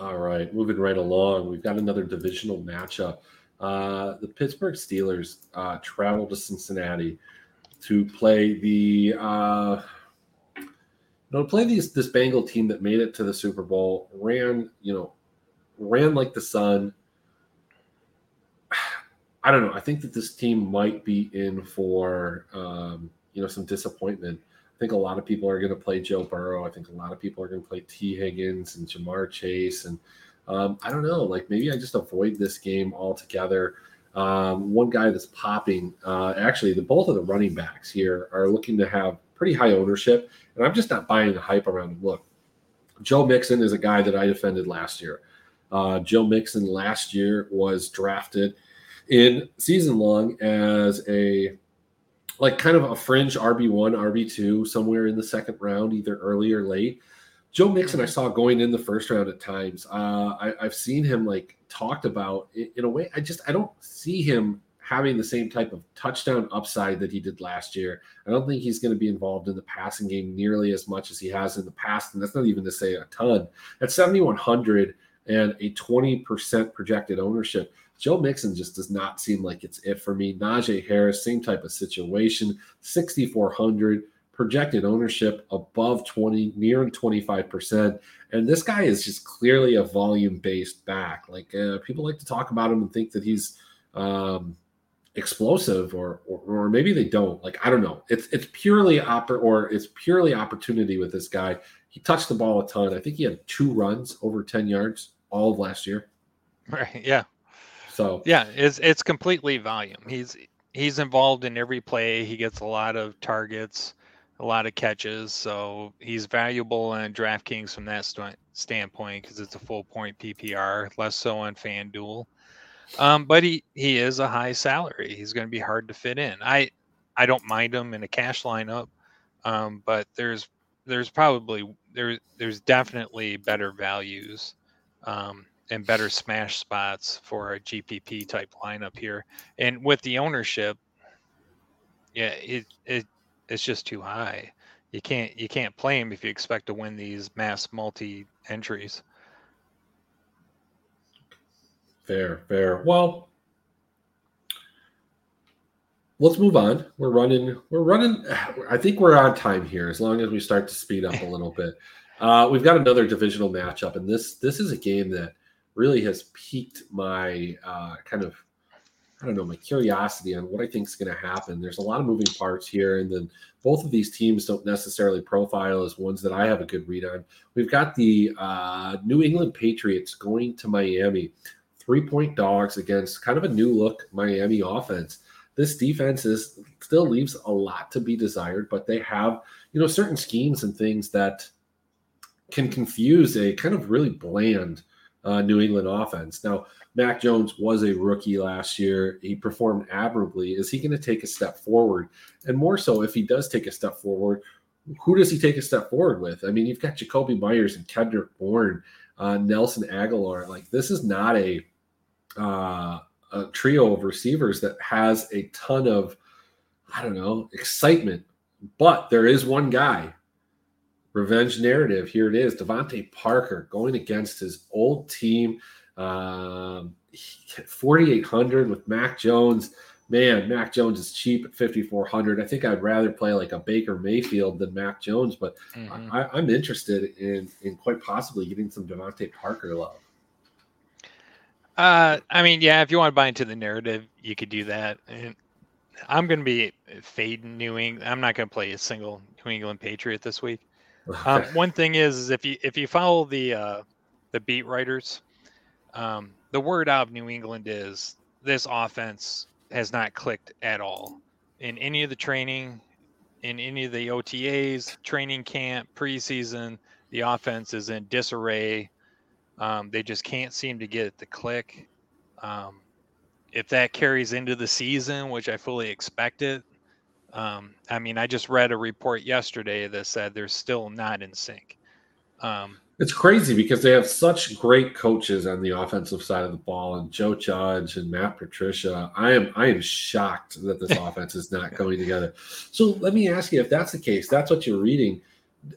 All right, moving right along, we've got another divisional matchup. Uh, the Pittsburgh Steelers uh, travel to Cincinnati to play the uh, you know, play these this Bengal team that made it to the Super Bowl, ran, you know, ran like the sun. I don't know. I think that this team might be in for um, you know some disappointment. Think a lot of people are going to play Joe Burrow. I think a lot of people are going to play Tee Higgins and Ja'Marr Chase, and um, I don't know. Like maybe I just avoid this game altogether. Um, one guy that's popping, uh, actually, the both of the running backs here are looking to have pretty high ownership. And I'm just not buying the hype around him. Look, Joe Mixon is a guy that I defended last year. Uh, Joe Mixon last year was drafted in season long as a like kind of a fringe RB1, RB2, somewhere in the second round, either early or late. Joe Mixon, I saw going in the first round at times. Uh, I, have seen him like talked about in, in a way. I just I don't see him having the same type of touchdown upside that he did last year. I don't think he's going to be involved in the passing game nearly as much as he has in the past. And that's not even to say a ton. At 7,100 and a 20% projected ownership, Joe Mixon just does not seem like it's it for me. Najee Harris, same type of situation, 6,400 projected ownership above 20, near 25%. And this guy is just clearly a volume based back. Like uh, people like to talk about him and think that he's, um, explosive or, or, or maybe they don't like i don't know it's it's purely oppor- or it's purely opportunity with this guy he touched the ball a ton i think he had two runs over 10 yards all of last year right yeah so yeah it's it's completely volume he's he's involved in every play he gets a lot of targets a lot of catches so he's valuable in draftkings from that st- standpoint because it's a full point ppr less so on fanduel um, but he he is a high salary. He's going to be hard to fit in. I I don't mind him in a cash lineup, um, but there's there's probably there there's definitely better values um, and better smash spots for a GPP type lineup here. And with the ownership, yeah, it it it's just too high. you can't you can't play him if you expect to win these mass multi entries. Fair, fair. Well, let's move on. We're running. We're running. I think we're on time here, as long as we start to speed up a little bit. Uh, we've got another divisional matchup, and this this is a game that really has piqued my uh, kind of I don't know my curiosity on what I think is going to happen. There's a lot of moving parts here, and then both of these teams don't necessarily profile as ones that I have a good read on. We've got the uh, New England Patriots going to Miami, three point dogs against kind of a new look Miami offense this defense is still leaves a lot to be desired, but they have, you know, certain schemes and things that can confuse a kind of really bland uh, New England offense. Now, Mac Jones was a rookie last year. He performed admirably. Is he going to take a step forward? And more so, if he does take a step forward, who does he take a step forward with? I mean, you've got Jakobi Meyers and Kendrick Bourne, uh, Nelson Agholor. Like, this is not a uh, a trio of receivers that has a ton of, I don't know, excitement. But there is one guy, revenge narrative. Here it is DeVante Parker going against his old team. Um, 4,800 with Mac Jones. Man, Mac Jones is cheap at 5,400. I think I'd rather play like a Baker Mayfield than Mac Jones, but mm-hmm. I, I'm interested in, in quite possibly getting some DeVante Parker love. Uh, I mean, yeah, if you want to buy into the narrative, you could do that. And I'm going to be fading New England. I'm not going to play a single New England Patriot this week. Um, one thing is, is, if you if you follow the uh, the beat writers, um, the word out of New England is this offense has not clicked at all in any of the training, in any of the OTAs, training camp, preseason. The offense is in disarray. Um, they just can't seem to get it to click. Um, if that carries into the season, which I fully expect it, um, I mean, I just read a report yesterday that said they're still not in sync. Um, it's crazy because they have such great coaches on the offensive side of the ball, and Joe Judge and Matt Patricia. I am I am shocked that this offense is not coming together. So let me ask you, if that's the case, that's what you're reading.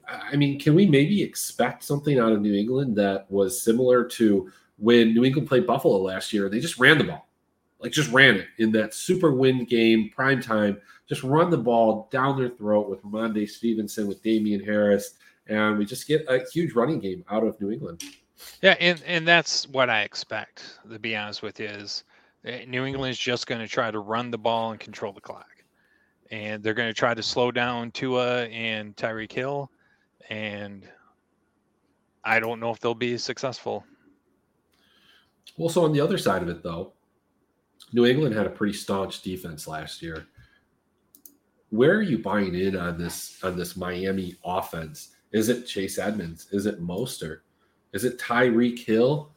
I mean, can we maybe expect something out of New England that was similar to when New England played Buffalo last year? They just ran the ball, like just ran it in that super win game, prime time. Just run the ball down their throat with Rhamondre Stevenson, with Damien Harris, and we just get a huge running game out of New England. Yeah, and and that's what I expect. To be honest with you, is eh, New England is just going to try to run the ball and control the clock, and they're going to try to slow down Tua and Tyreek Hill and I don't know if they'll be successful. Well, so on the other side of it, though, New England had a pretty staunch defense last year. Where are you buying in on this on this Miami offense? Is it Chase Edmonds? Is it Mostert? Is it Tyreek Hill?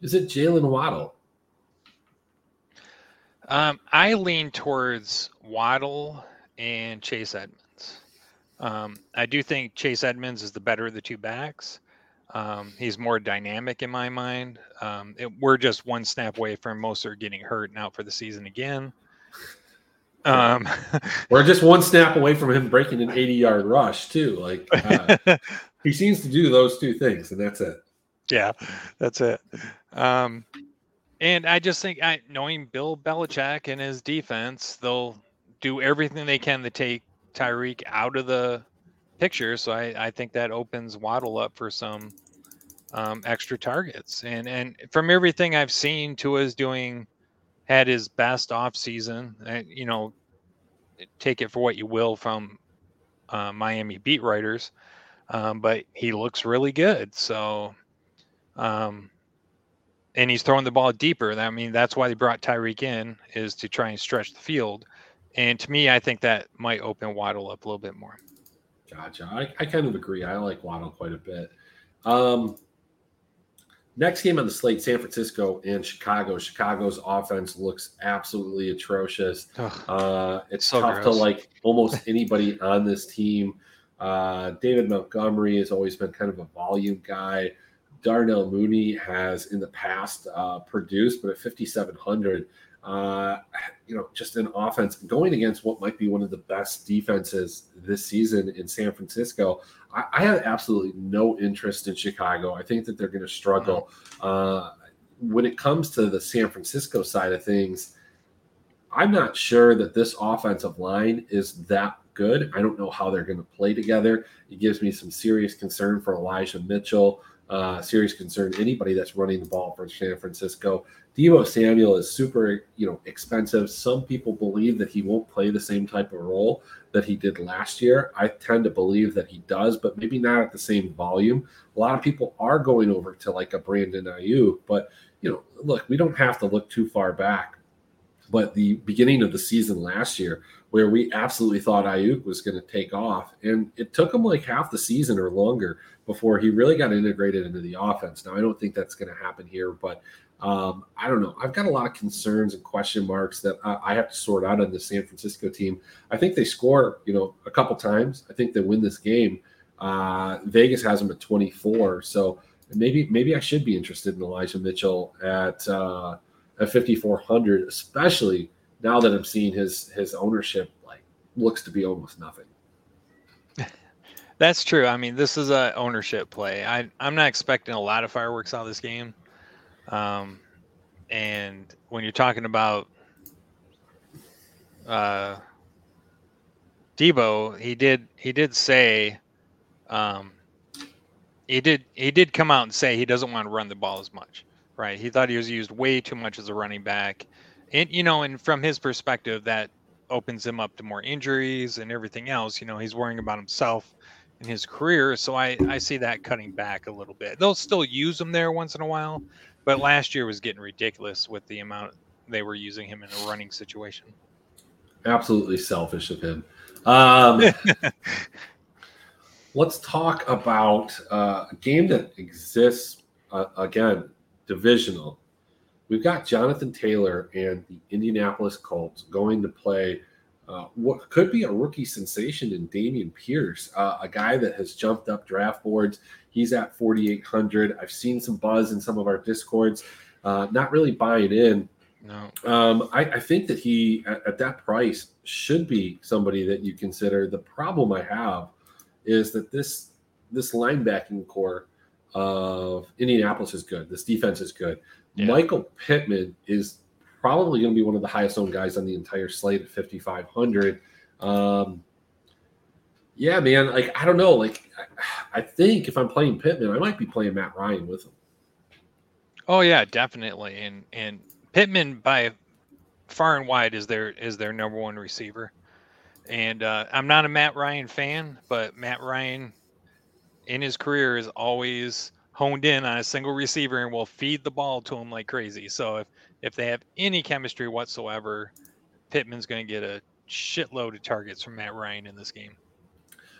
Is it Jaylen Waddle? Um, I lean towards Waddle and Chase Edmonds. Um, I do think Chase Edmonds is the better of the two backs. Um, he's more dynamic in my mind. Um, it, we're just one snap away from Mostert getting hurt and out for the season again. Um, we're just one snap away from him breaking an 80 yard rush, too. Like uh, he seems to do those two things, and that's it. Yeah, that's it. Um, and I just think, I, knowing Bill Belichick and his defense, they'll do everything they can to take Tyreek out of the picture. So I, I think that opens Waddle up for some um, extra targets. And and from everything I've seen, Tua's doing had his best off season. Uh, you know, take it for what you will from uh, Miami beat writers, um, but he looks really good. So, um, and he's throwing the ball deeper. I mean, that's why they brought Tyreek in is to try and stretch the field. And to me, I think that might open Waddle up a little bit more. Gotcha. I, I kind of agree. I like Waddle quite a bit. Um, next game on the slate San Francisco and Chicago. Chicago's offense looks absolutely atrocious. Uh, it's so tough gross. to like almost anybody on this team. Uh, David Montgomery has always been kind of a volume guy. Darnell Mooney has in the past uh, produced, but at 5,700, uh, you know, just an offense going against what might be one of the best defenses this season in San Francisco. I, I have absolutely no interest in Chicago. I think that they're going to struggle. Uh, when it comes to the San Francisco side of things, I'm not sure that this offensive line is that good. I don't know how they're going to play together. It gives me some serious concern for Elijah Mitchell. Uh, serious concern anybody that's running the ball for San Francisco. Deebo Samuel is super, you know, expensive. Some people believe that he won't play the same type of role that he did last year. I tend to believe that he does, but maybe not at the same volume. A lot of people are going over to like a Brandon Aiyuk, but you know, look, we don't have to look too far back. But the beginning of the season last year, where we absolutely thought Aiyuk was going to take off, and it took him like half the season or longer before he really got integrated into the offense. Now, I don't think that's going to happen here, but um, I don't know. I've got a lot of concerns and question marks that I, I have to sort out on the San Francisco team. I think they score, you know, a couple times. I think they win this game. Uh, Vegas has them at 24, so maybe maybe I should be interested in Elijah Mitchell at uh, at 5400, especially now that I'm seeing his his ownership like looks to be almost nothing. That's true. I mean, this is a ownership play. I I'm not expecting a lot of fireworks out of this game. Um, and when you're talking about uh, Deebo, he did he did say, um, he did he did come out and say he doesn't want to run the ball as much, right? He thought he was used way too much as a running back, and you know, and from his perspective, that opens him up to more injuries and everything else. You know, he's worrying about himself and his career, so I I see that cutting back a little bit. They'll still use him there once in a while, but last year was getting ridiculous with the amount they were using him in a running situation. Absolutely selfish of him. Um, let's talk about uh, a game that exists uh, again, divisional. We've got Jonathan Taylor and the Indianapolis Colts going to play uh, what could be a rookie sensation in Dameon Pierce, uh, a guy that has jumped up draft boards. He's at 4,800. I've seen some buzz in some of our discords, uh, not really buying in. No. Um, I, I, think that he, at, at, that price, should be somebody that you consider. The problem I have is that this this linebacking core of Indianapolis is good. This defense is good. Yeah. Michael Pittman is probably going to be one of the highest owned guys on the entire slate at 5,500. Um, yeah, man. Like, I don't know. Like, I, think if I'm playing Pittman, I might be playing Matt Ryan with him. Oh yeah, definitely. And and Pittman by far and wide is their is their number one receiver. And uh, I'm not a Matt Ryan fan, but Matt Ryan in his career is always honed in on a single receiver and will feed the ball to him like crazy. So if if they have any chemistry whatsoever, Pittman's going to get a shitload of targets from Matt Ryan in this game.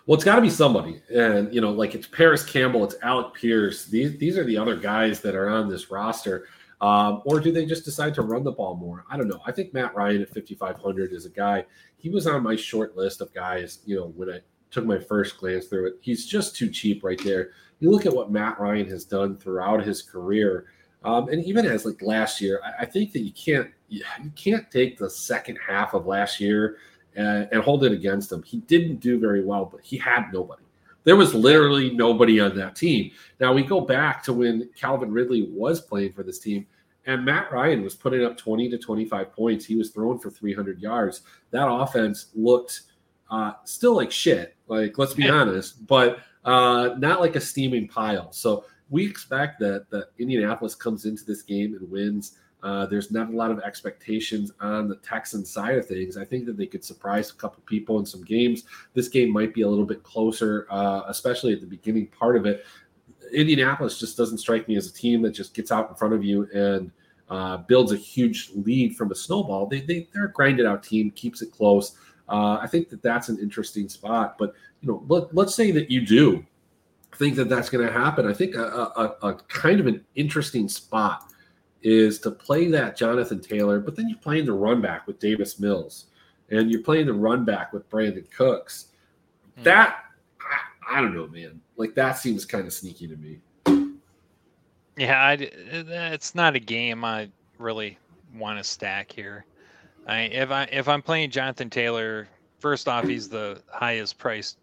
Well, it's got to be somebody, and you know, like it's Parris Campbell, it's Alec Pierce. These these are the other guys that are on this roster. Um, or do they just decide to run the ball more? I don't know. I think Matt Ryan at 5,500 is a guy. He was on my short list of guys. You know, when I took my first glance through it, he's just too cheap right there. You look at what Matt Ryan has done throughout his career. Um, and even as like last year, I, I, think that you can't you can't take the second half of last year and, and hold it against him. He didn't do very well, but he had nobody. There was literally nobody on that team. Now we go back to when Calvin Ridley was playing for this team, and Matt Ryan was putting up 20 to 25 points. He was throwing for 300 yards. That offense looked uh, still like shit. Like let's be honest, but uh, not like a steaming pile. So we expect that that Indianapolis comes into this game and wins. Uh, there's not a lot of expectations on the Texan side of things. I think that they could surprise a couple people in some games. This game might be a little bit closer, uh, especially at the beginning part of it. Indianapolis just doesn't strike me as a team that just gets out in front of you and uh, builds a huge lead from a snowball. They, they they're a grinded out team, keeps it close. Uh, I think that that's an interesting spot. But you know, let, let's say that you do think that that's going to happen. I think a, a, a, kind of an interesting spot is to play that Jonathan Taylor, but then you're playing the run back with Davis Mills, and you're playing the run back with Brandin Cooks. Hmm. That I, I, don't know, man. Like that seems kind of sneaky to me. Yeah, I, it's not a game I really want to stack here. I if I if I'm playing Jonathan Taylor, first off, he's the highest priced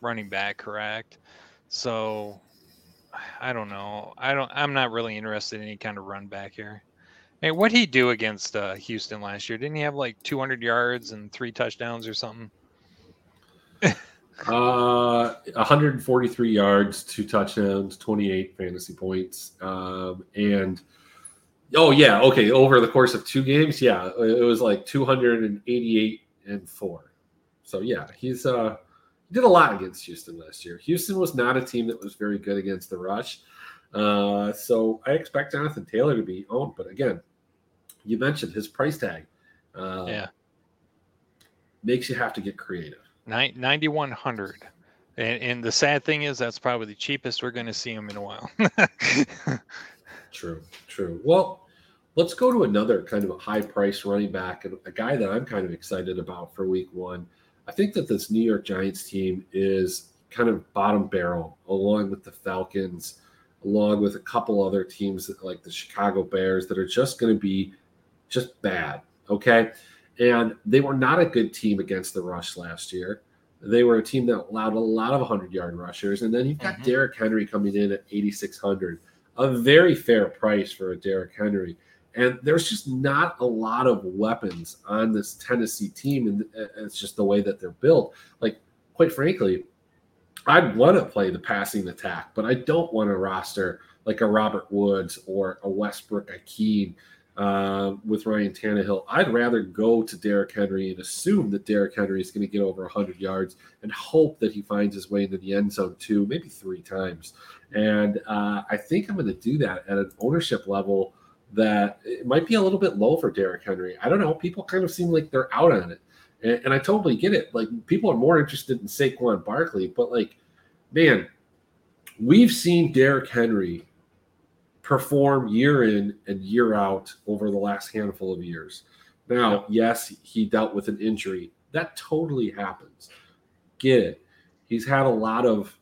running back, correct? So I don't know. I don't. I'm not really interested in any kind of run back here. Hey, what did he do against uh, Houston last year? Didn't he have like 200 yards and three touchdowns or something? uh, 143 yards, two touchdowns, 28 fantasy points, um, and oh yeah, okay. Over the course of two games, yeah, it was like 288 and four. So yeah, he's uh did a lot against Houston last year. Houston was not a team that was very good against the rush. Uh, so I expect Jonathan Taylor to be owned. But again, you mentioned his price tag. Uh, yeah. Makes you have to get creative. 9100 and, and the sad thing is that's probably the cheapest we're going to see him in a while true true well let's go to another kind of a high price running back and a guy that i'm kind of excited about for week one i think that this new york giants team is kind of bottom barrel along with the falcons along with a couple other teams like the chicago bears that are just going to be just bad okay and they were not a good team against the rush last year. They were a team that allowed a lot of 100 yard rushers. And then you've got mm-hmm. Derrick Henry coming in at 8,600, a very fair price for a Derrick Henry. And there's just not a lot of weapons on this Tennessee team. And it's just the way that they're built. Like, quite frankly, I'd want to play the passing attack, but I don't want to roster like a Robert Woods or a Westbrook Ikhine uh, with Ryan Tannehill. I'd rather go to Derrick Henry and assume that Derrick Henry is going to get over 100 yards and hope that he finds his way into the end zone two, maybe three times. And uh, I think I'm going to do that at an ownership level that it might be a little bit low for Derrick Henry. I don't know. People kind of seem like they're out on it. And, and I totally get it. Like people are more interested in Saquon Barkley, but like, man, we've seen Derrick Henry perform year in and year out over the last handful of years. Now, yes, he dealt with an injury. That totally happens. Get it. He's had a lot of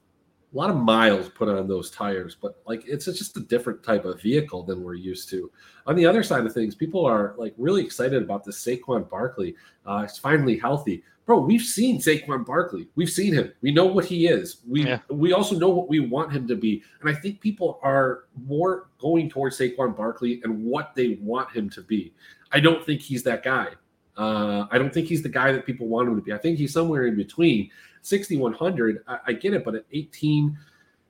a lot of miles put on those tires, but like it's just a different type of vehicle than we're used to. On the other side of things, people are like really excited about this Saquon Barkley. Uh, he's finally healthy bro, we've seen Saquon Barkley. We've seen him. We know what he is. We yeah. we also know what we want him to be. And I think people are more going towards Saquon Barkley and what they want him to be. I don't think he's that guy. Uh, I don't think he's the guy that people want him to be. I think he's somewhere in between. 6,100, I, I get it, but at 18,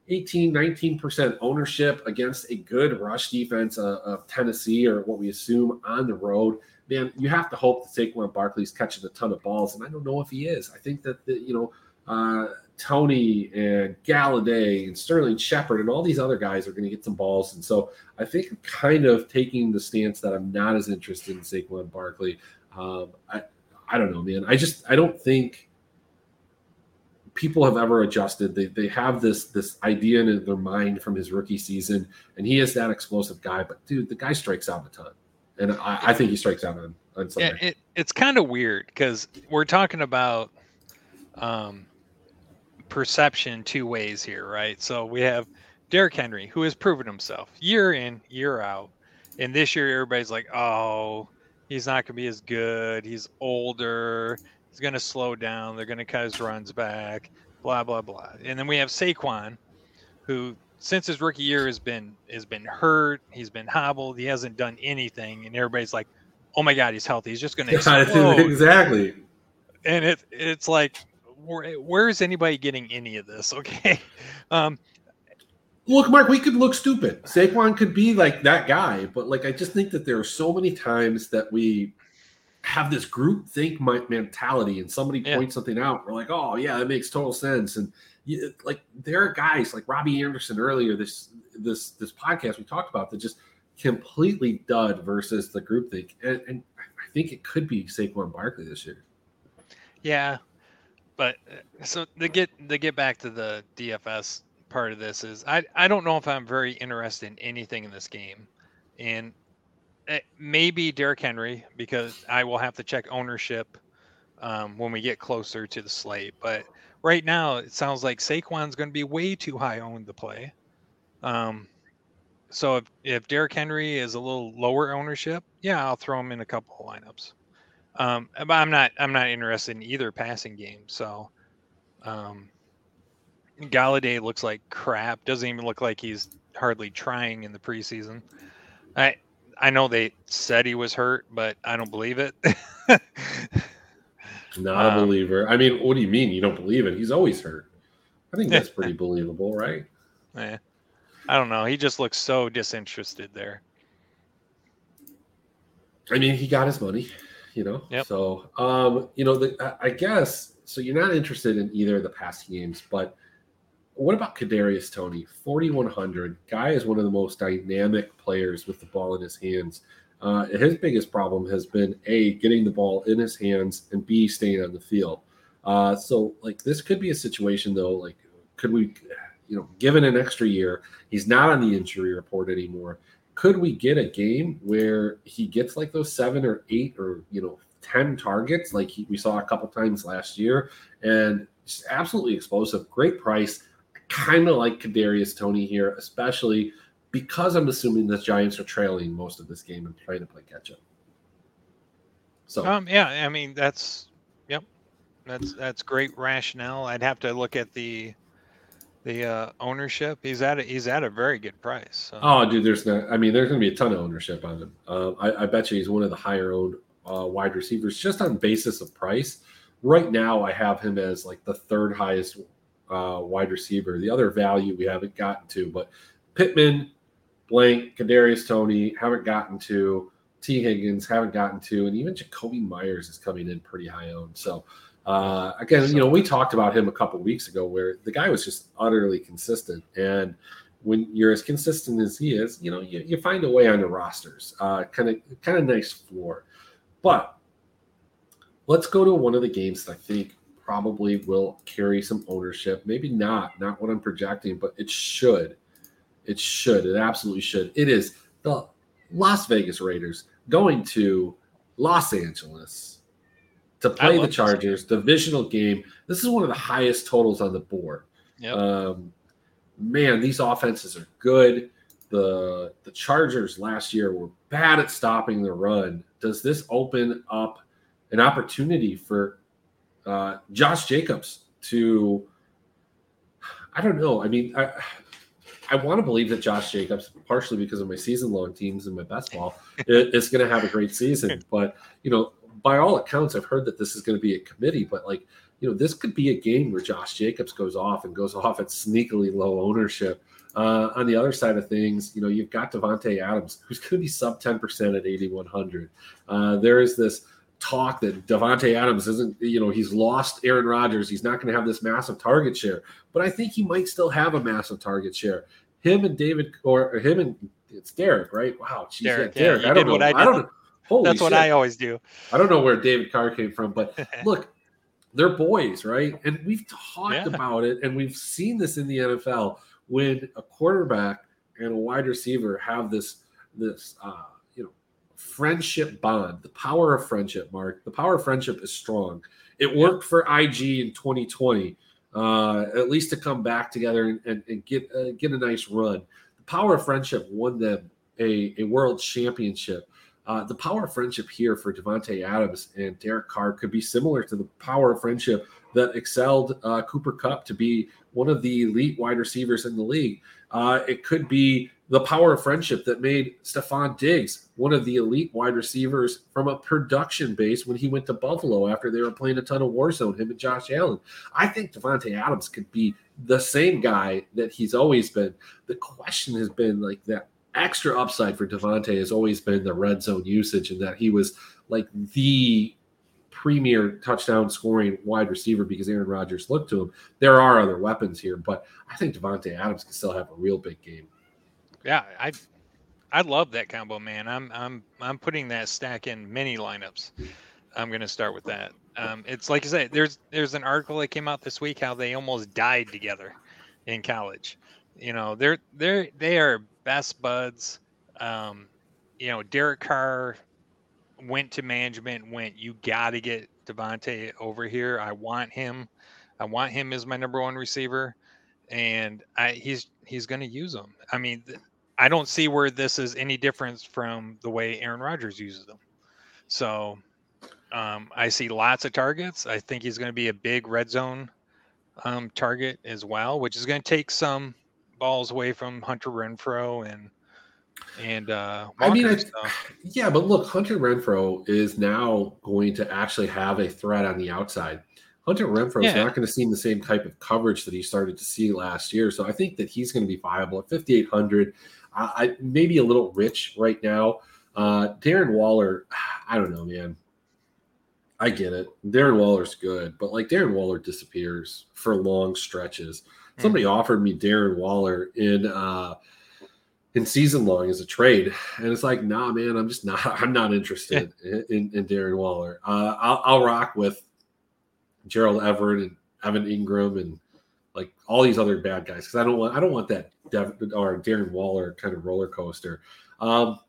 18, 19% ownership against a good rush defense uh, of Tennessee or what we assume on the road – man, you have to hope that Saquon Barkley's catching a ton of balls, and I don't know if he is. I think that the, you know uh, Toney and Golladay and Sterling Shepard and all these other guys are going to get some balls, and so I think I'm kind of taking the stance that I'm not as interested in Saquon Barkley. Um, I I don't know, man. I just I don't think people have ever adjusted. They, they have this this idea in their mind from his rookie season, and he is that explosive guy. But dude, the guy strikes out a ton and I, I think he strikes out on on Sunday. Yeah, it, it's kind of weird because we're talking about um, perception two ways here, right? So we have Derrick Henry, who has proven himself year in, year out, and this year everybody's like, "Oh, he's not going to be as good. He's older. He's going to slow down. They're going to cut his runs back." Blah blah blah. And then we have Saquon, who since his rookie year has been has been hurt. He's been hobbled. He hasn't done anything, and everybody's like, "Oh my God, he's healthy. He's just going to explode." exactly. And it it's like, where, where is anybody getting any of this? Okay. Um, Look, Mark, we could look stupid. Saquon could be like that guy, but like I just think that there are so many times that we have this group think mentality, and somebody yeah. points something out, we're like, "Oh yeah, that makes total sense," and you, like there are guys like Robbie Anderson earlier this this this podcast we talked about that just completely dud versus the group think, and, and I think it could be Saquon Barkley this year. Yeah, but uh, so to get to get back to the DFS part of this is I I don't know if I'm very interested in anything in this game, and maybe Derrick Henry because I will have to check ownership um, when we get closer to the slate, but right now it sounds like Saquon's going to be way too high owned to play. Um, so if, if Derrick Henry is a little lower ownership, yeah, I'll throw him in a couple of lineups. Um, but I'm not I'm not interested in either passing game. So, um, Golladay looks like crap. Doesn't even look like he's hardly trying in the preseason. I I know they said he was hurt, but I don't believe it. Not um, a believer. I mean, what do you mean you don't believe it? He's always hurt. I think that's pretty believable, right? Yeah. I don't know. He just looks so disinterested there. I mean, he got his money, you know. Yep. So, um, you know, the, I guess so. You're not interested in either of the passing games, but what about Kadarius Toney? 4100 guy is one of the most dynamic players with the ball in his hands. Uh, his biggest problem has been a getting the ball in his hands and b staying on the field. Uh, so like this could be a situation though. Like, could we, you know, given an extra year, he's not on the injury report anymore. Could we get a game where he gets like those seven or eight or you know 10 targets like he, we saw a couple times last year and just absolutely explosive great price kind of like Kadarius Toney here, especially because I'm assuming the Giants are trailing most of this game and trying to play catch up. So, um, yeah, I mean that's, yep, that's that's great rationale. I'd have to look at the the uh, ownership. He's at a, he's at a very good price. So. Oh, dude, there's no. I mean, there's going to be a ton of ownership on him. Um, I, I, bet you he's one of the higher owned uh, wide receivers just on basis of price. Right now, I have him as like the third highest uh, wide receiver. The other value we haven't gotten to, but Pittman, Blank, Kadarius Toney haven't gotten to. Tee Higgins haven't gotten to, and even Jakobi Meyers is coming in pretty high owned. So uh, again, you know, we talked about him a couple weeks ago, where the guy was just utterly consistent, and when you're as consistent as he is, you know, you, you find a way on the rosters. Kind of, kind of nice floor. But let's go to one of the games that I think probably will carry some ownership. Maybe not, not what I'm projecting, but it should. It should. It absolutely should. It is the Las Vegas Raiders going to Los Angeles to play the Chargers, divisional game. This is one of the highest totals on the board. Yep. Um, man, these offenses are good. The the Chargers last year were bad at stopping the run. Does this open up an opportunity for uh, Josh Jacobs to, I don't know. I mean, I, I want to believe that Josh Jacobs, partially because of my season long teams and my best ball, is going to have a great season. But, you know, by all accounts, I've heard that this is going to be a committee, but like, you know, this could be a game where Josh Jacobs goes off and goes off at sneakily low ownership. Uh, on the other side of things, you know, you've got Davante Adams, who's going to be sub 10% at 8,100. Uh, there is this talk that Davante Adams isn't, you know, he's lost Aaron Rodgers. He's not going to have this massive target share, but I think he might still have a massive target share. Him and David, or, or him and it's Derek, right? Wow, geez, Derek, yeah, Derek. I don't know. I, I, don't. Holy That's shit. what I always do. I don't know where David Carr came from, but look, they're boys, right? And we've talked yeah. about it, and we've seen this in the NFL when a quarterback and a wide receiver have this this uh, friendship bond, the power of friendship, Mark. The power of friendship is strong. It worked for IG in 2020, uh, at least to come back together and, and, and get uh, get a nice run. The power of friendship won them a, a world championship. Uh, the power of friendship here for Davante Adams and Derek Carr could be similar to the power of friendship that excelled uh, Cooper Kupp to be one of the elite wide receivers in the league. Uh, it could be the power of friendship that made Stefon Diggs one of the elite wide receivers from a production base when he went to Buffalo after they were playing a ton of Warzone, him and Josh Allen. I think Davante Adams could be the same guy that he's always been. The question has been like that extra upside for Davante has always been the red zone usage and that he was like the premier touchdown scoring wide receiver because Aaron Rodgers looked to him. There are other weapons here, but I think Davante Adams can still have a real big game. Yeah, I I love that combo, man. I'm I'm I'm putting that stack in many lineups. I'm gonna start with that. Um, it's like you say, there's there's an article that came out this week how they almost died together in college. You know, they're they're they are best buds. Um, you know, Derek Carr went to management, went, you got to get Davante over here. I want him. I want him as my number one receiver, and I, he's he's to use him. I mean, I don't see where this is any difference from the way Aaron Rodgers uses them. So, Um, I see lots of targets. I think he's going to be a big red zone um, target as well, which is going to take some balls away from Hunter Renfrow and and uh, Walker, I mean, I, yeah, but look, Hunter Renfrow is now going to actually have a threat on the outside. Hunter Renfrow is yeah. not going to see the same type of coverage that he started to see last year, so I think that he's going to be viable at 5,800. I, I maybe a little rich right now. Uh, Darren Waller, I don't know, man. I get it. Darren Waller's good, but like Darren Waller disappears for long stretches. Somebody mm-hmm. offered me Darren Waller in uh in season long as a trade, and it's like, nah, man, I'm just not. I'm not interested in, in, in, Darren Waller. Uh, I'll, I'll rock with Gerald Everett and Evan Engram and like all these other bad guys because I don't want I don't want that Dev, or Darren Waller kind of roller coaster. Um,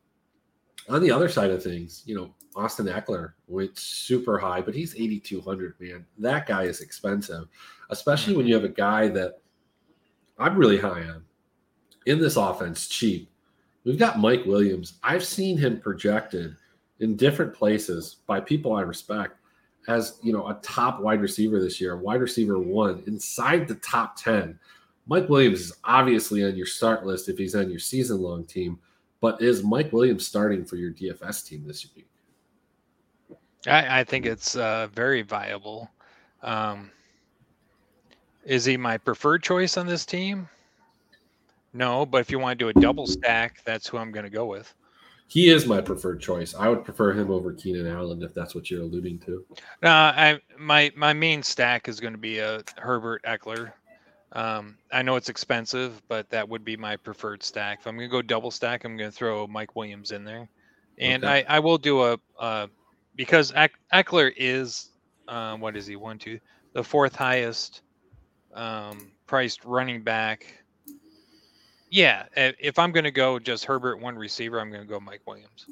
on the other side of things, you know, Austin Ekeler went super high, but he's 8,200, man. That guy is expensive, especially when you have a guy that I'm really high on in this offense, cheap. We've got Mike Williams. I've seen him projected in different places by people I respect as, you know, a top wide receiver this year, wide receiver one inside the top 10. Mike Williams is obviously on your start list if he's on your season long team, but is Mike Williams starting for your DFS team this week? I, I think it's uh, very viable. Um, is he my preferred choice on this team? No, but if you want to do a double stack, that's who I'm going to go with. He is my preferred choice. I would prefer him over Keenan Allen if that's what you're alluding to. Uh, I my my main stack is going to be a Herbert Ekeler. Um, I know it's expensive, but that would be my preferred stack. If I'm going to go double stack, I'm going to throw Mike Williams in there, and okay. I I will do a uh, because Ekeler is uh, what is he one two the fourth highest um, priced running back. Yeah, if I'm going to go just Herbert one receiver, I'm going to go Mike Williams.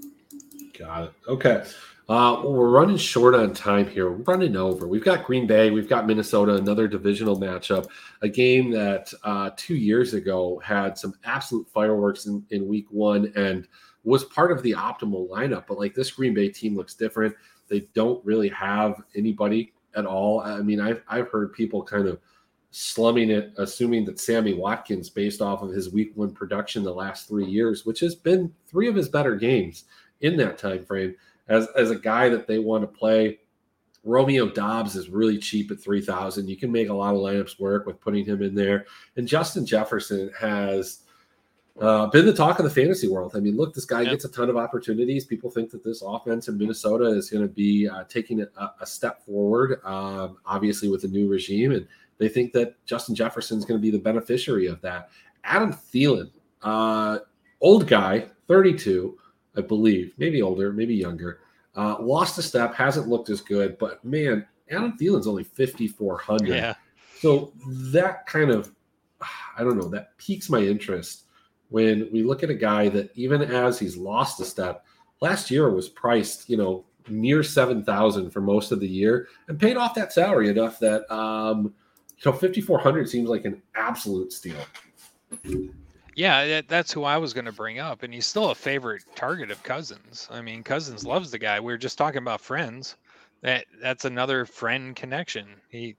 Got it. Okay. Uh, we're running short on time here. We're running over. We've got Green Bay. We've got Minnesota, another divisional matchup, a game that uh, two years ago had some absolute fireworks in, in week one and was part of the optimal lineup. But like this Green Bay team looks different. They don't really have anybody at all. I mean, I've, I've heard people kind of slumming it, assuming that Sammy Watkins, based off of his week one production the last three years, which has been three of his better games in that time frame, as, as a guy that they want to play. Romeo Doubs is really cheap at 3000 You can make a lot of lineups work with putting him in there. And Justin Jefferson has uh, been the talk of the fantasy world. I mean, look, this guy yep. gets a ton of opportunities. People think that this offense in Minnesota is going to be uh, taking a, a, step forward, um, obviously with a new regime, and they think that Justin Jefferson is going to be the beneficiary of that. Adam Thielen, uh, old guy, 32, I believe, maybe older, maybe younger, uh, lost a step, hasn't looked as good, but man, Adam Thielen's only 5,400. Yeah. So that kind of, I don't know, that piques my interest when we look at a guy that even as he's lost a step, last year was priced, you know, near 7,000 for most of the year and paid off that salary enough that, um, so 5,400 seems like an absolute steal. Yeah, that's who I was going to bring up. And he's still a favorite target of Cousins. I mean, Cousins loves the guy. We were just talking about friends. That that's another friend connection. He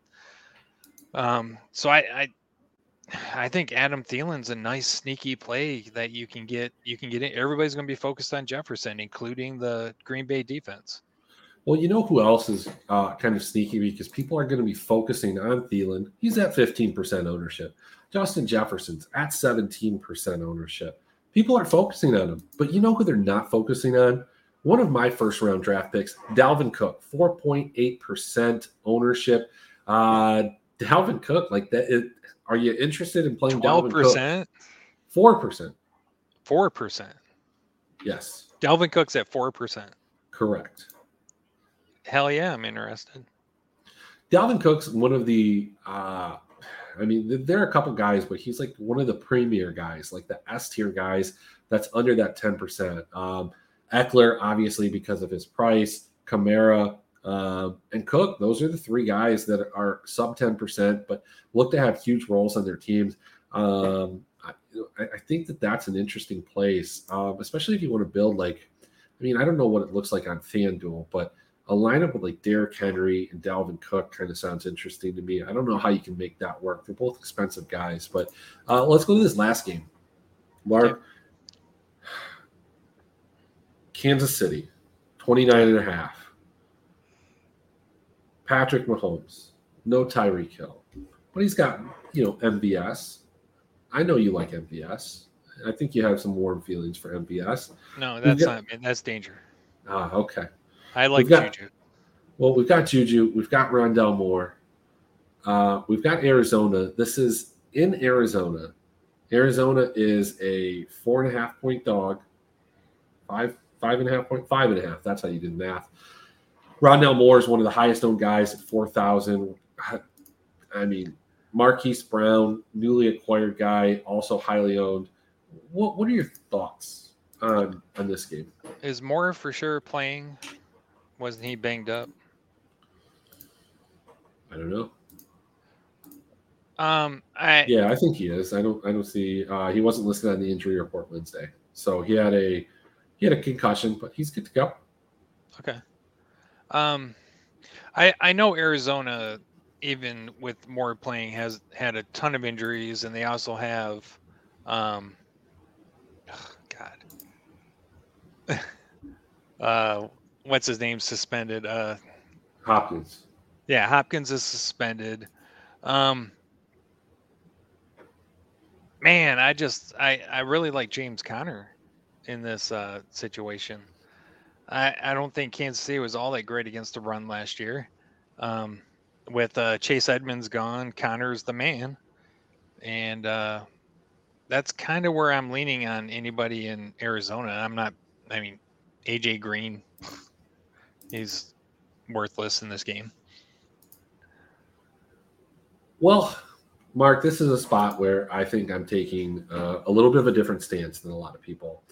um so I, I I think Adam Thielen's a nice sneaky play that you can get. You can get in. Everybody's going to be focused on Jefferson, including the Green Bay defense. Well, you know who else is uh, kind of sneaky because people are going to be focusing on Thielen. He's at 15% ownership. Justin Jefferson's at 17% ownership. People are focusing on him, but you know who they're not focusing on? One of my first round draft picks, Dalvin Cook, 4.8% ownership. Uh, Dalvin Cook, like that, it, are you interested in playing 12%? Dalvin Cook? Four percent. Four percent. Yes. Dalvin Cook's at four percent. Correct. Hell yeah, I'm interested. Dalvin Cook's one of the. uh I mean, there are a couple guys, but he's like one of the premier guys, like the S tier guys. That's under that ten percent. Um, Ekeler, obviously, because of his price. Kamara, uh, and Cook, those are the three guys that are sub 10%, but look to have huge roles on their teams. Um, I, I, think that that's an interesting place, um, especially if you want to build like, I mean, I don't know what it looks like on FanDuel, but a lineup with like Derrick Henry and Dalvin Cook kind of sounds interesting to me. I don't know how you can make that work. They're both expensive guys, but uh, let's go to this last game. Mark. Kansas City, 29 and a half. Patrick Mahomes, no Tyreek Hill, but he's got, you know, MVS. I know you like MVS. I think you have some warm feelings for MVS. No, that's got, not. That's danger. Ah, okay. I like got, Juju. Well, we've got Juju. We've got Rondale Moore. Uh, we've got Arizona. This is in Arizona. Arizona is a four and a half point dog. Five, five and a half point, five and a half. That's how you do math. Rondale Moore is one of the highest owned guys at four thousand. I mean, Marquise Brown, newly acquired guy, also highly owned. What What are your thoughts on on this game? Is Moore for sure playing? Wasn't he banged up? I don't know. Um, I yeah, I think he is. I don't. I don't see. Uh, he wasn't listed on the injury report Wednesday, so he had a he had a concussion, but he's good to go. Okay. Um, I I know Arizona, even with Moore playing, has had a ton of injuries, and they also have, um, oh God. uh, what's his name suspended? Uh, Hopkins. Yeah, Hopkins is suspended. Um, man, I just I I really like James Conner in this uh, situation. I I don't think Kansas City was all that great against the run last year. Um, with uh, Chase Edmonds gone, Conner's the man, and uh, that's kind of where I'm leaning on anybody in Arizona. I'm not. I mean, AJ Green he's worthless in this game. Well, Mark, this is a spot where I think I'm taking uh, a little bit of a different stance than a lot of people.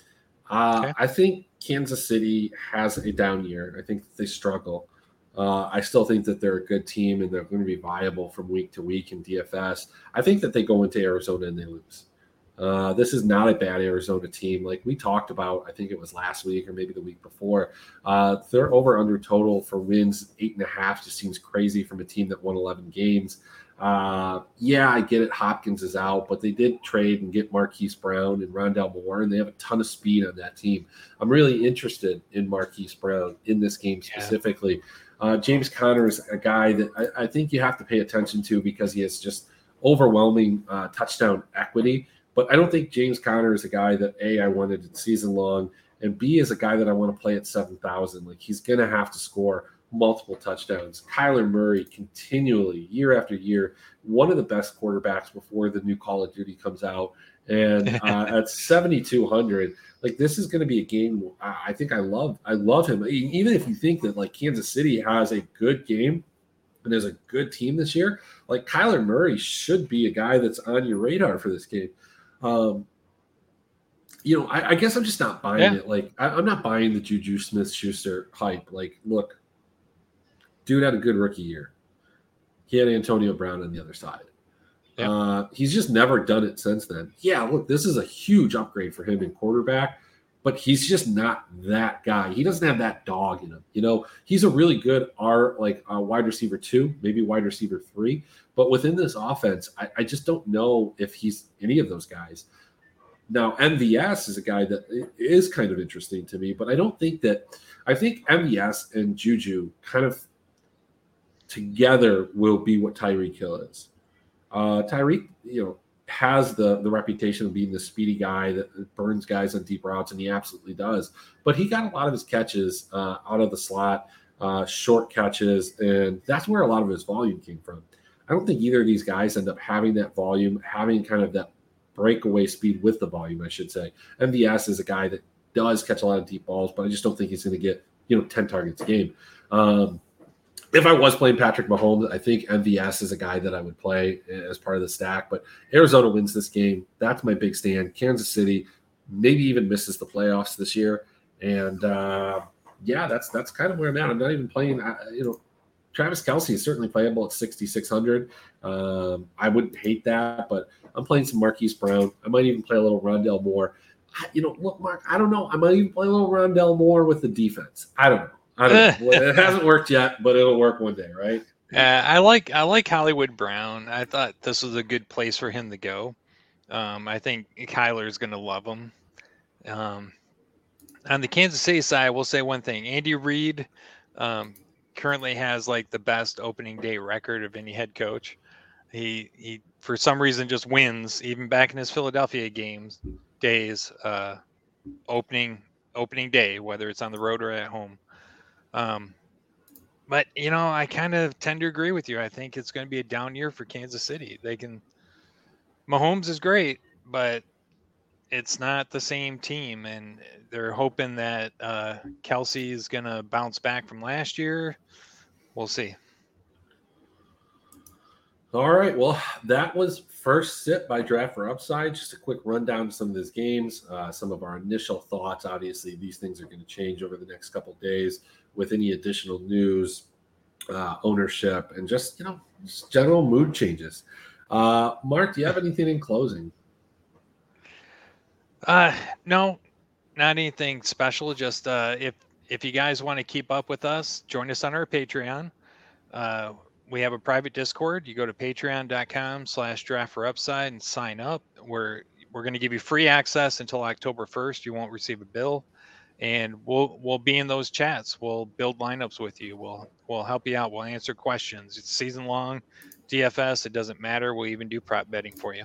Uh, okay. I think Kansas City has a down year. I think they struggle. Uh, I still think that they're a good team and they're going to be viable from week to week in DFS. I think that they go into Arizona and they lose. Uh, this is not a bad Arizona team. Like we talked about, I think it was last week or maybe the week before. Uh, their over under total for wins eight and a half just seems crazy from a team that won 11 games. Uh, yeah, I get it. Hopkins is out, but they did trade and get Marquise Brown and Rondale Moore, and they have a ton of speed on that team. I'm really interested in Marquise Brown in this game specifically. Yeah. Uh, James Conner is a guy that I, I, think you have to pay attention to because he has just overwhelming uh, touchdown equity. But I don't think James Conner is a guy that A, I wanted in season long, and B is a guy that I want to play at 7,000. Like he's going to have to score multiple touchdowns. Kyler Murray continually, year after year, one of the best quarterbacks before the new Call of Duty comes out. And uh, at 7,200, like this is going to be a game. I think I love, I love him. Even if you think that like Kansas City has a good game and is a good team this year, like Kyler Murray should be a guy that's on your radar for this game. Um, you know, I, I, guess I'm just not buying yeah. it. Like, I, am not buying the Juju Smith Schuster hype. Like, look, dude had a good rookie year. He had Antonio Brown on the other side. Yeah. Uh, he's just never done it since then. Yeah, look, this is a huge upgrade for him in quarterback, but he's just not that guy. He doesn't have that dog in him. You know, he's a really good R like uh, wide receiver two, maybe wide receiver three, but within this offense, I, I just don't know if he's any of those guys. Now, MVS is a guy that is kind of interesting to me, but I don't think that I think MVS and Juju kind of together will be what Tyreek Hill is. Uh, Tyreek, you know, has the the reputation of being the speedy guy that burns guys on deep routes, and he absolutely does. But he got a lot of his catches uh, out of the slot, uh, short catches, and that's where a lot of his volume came from. I don't think either of these guys end up having that volume, having kind of that breakaway speed with the volume, I should say. MVS is a guy that does catch a lot of deep balls, but I just don't think he's going to get, you know, 10 targets a game. Um, if I was playing Patrick Mahomes, I think MVS is a guy that I would play as part of the stack. But Arizona wins this game. That's my big stand. Kansas City maybe even misses the playoffs this year. And uh, yeah, that's that's kind of where I'm at. I'm not even playing. Uh, you know, Travis Kelce is certainly playable at 6,600. Um, I wouldn't hate that, but I'm playing some Marquise Brown. I might even play a little Rondale Moore. You know, look, Mark, I don't know. I might even play a little Rondale Moore with the defense. I don't know. I don't know. it hasn't worked yet, but it'll work one day, right? Uh, I like I like Hollywood Brown. I thought this was a good place for him to go. Um, I think Kyler's going to love him. Um, on the Kansas City side, we'll say one thing: Andy Reid um, currently has like the best opening day record of any head coach. He he for some reason just wins even back in his Philadelphia games days. Uh, opening opening day, whether it's on the road or at home. Um, but you know, I kind of tend to agree with you. I think it's going to be a down year for Kansas City. They can. Mahomes is great, but it's not the same team, and they're hoping that uh, Kelce is going to bounce back from last year. We'll see. All right. Well, that was first sit by Draught for Upside. Just a quick rundown of some of these games, uh, some of our initial thoughts. Obviously, these things are going to change over the next couple days with any additional news, uh, ownership, and just you know, just general mood changes. Uh, Mark, do you have anything in closing? Uh, no, not anything special. Just uh, if if you guys want to keep up with us, join us on our Patreon. Uh, we have a private Discord. You go to patreon.com slash draft for upside and sign up. We're we're going to give you free access until October 1st. You won't receive a bill. And we'll we'll be in those chats. We'll build lineups with you. We'll we'll help you out. We'll answer questions. It's season long, DFS. It doesn't matter. We'll even do prop betting for you.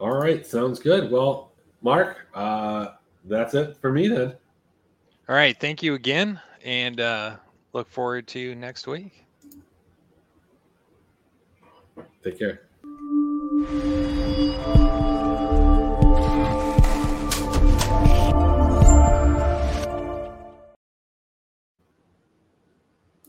All right, sounds good. Well, Mark, uh, that's it for me then. All right, thank you again, and uh, look forward to next week. Take care.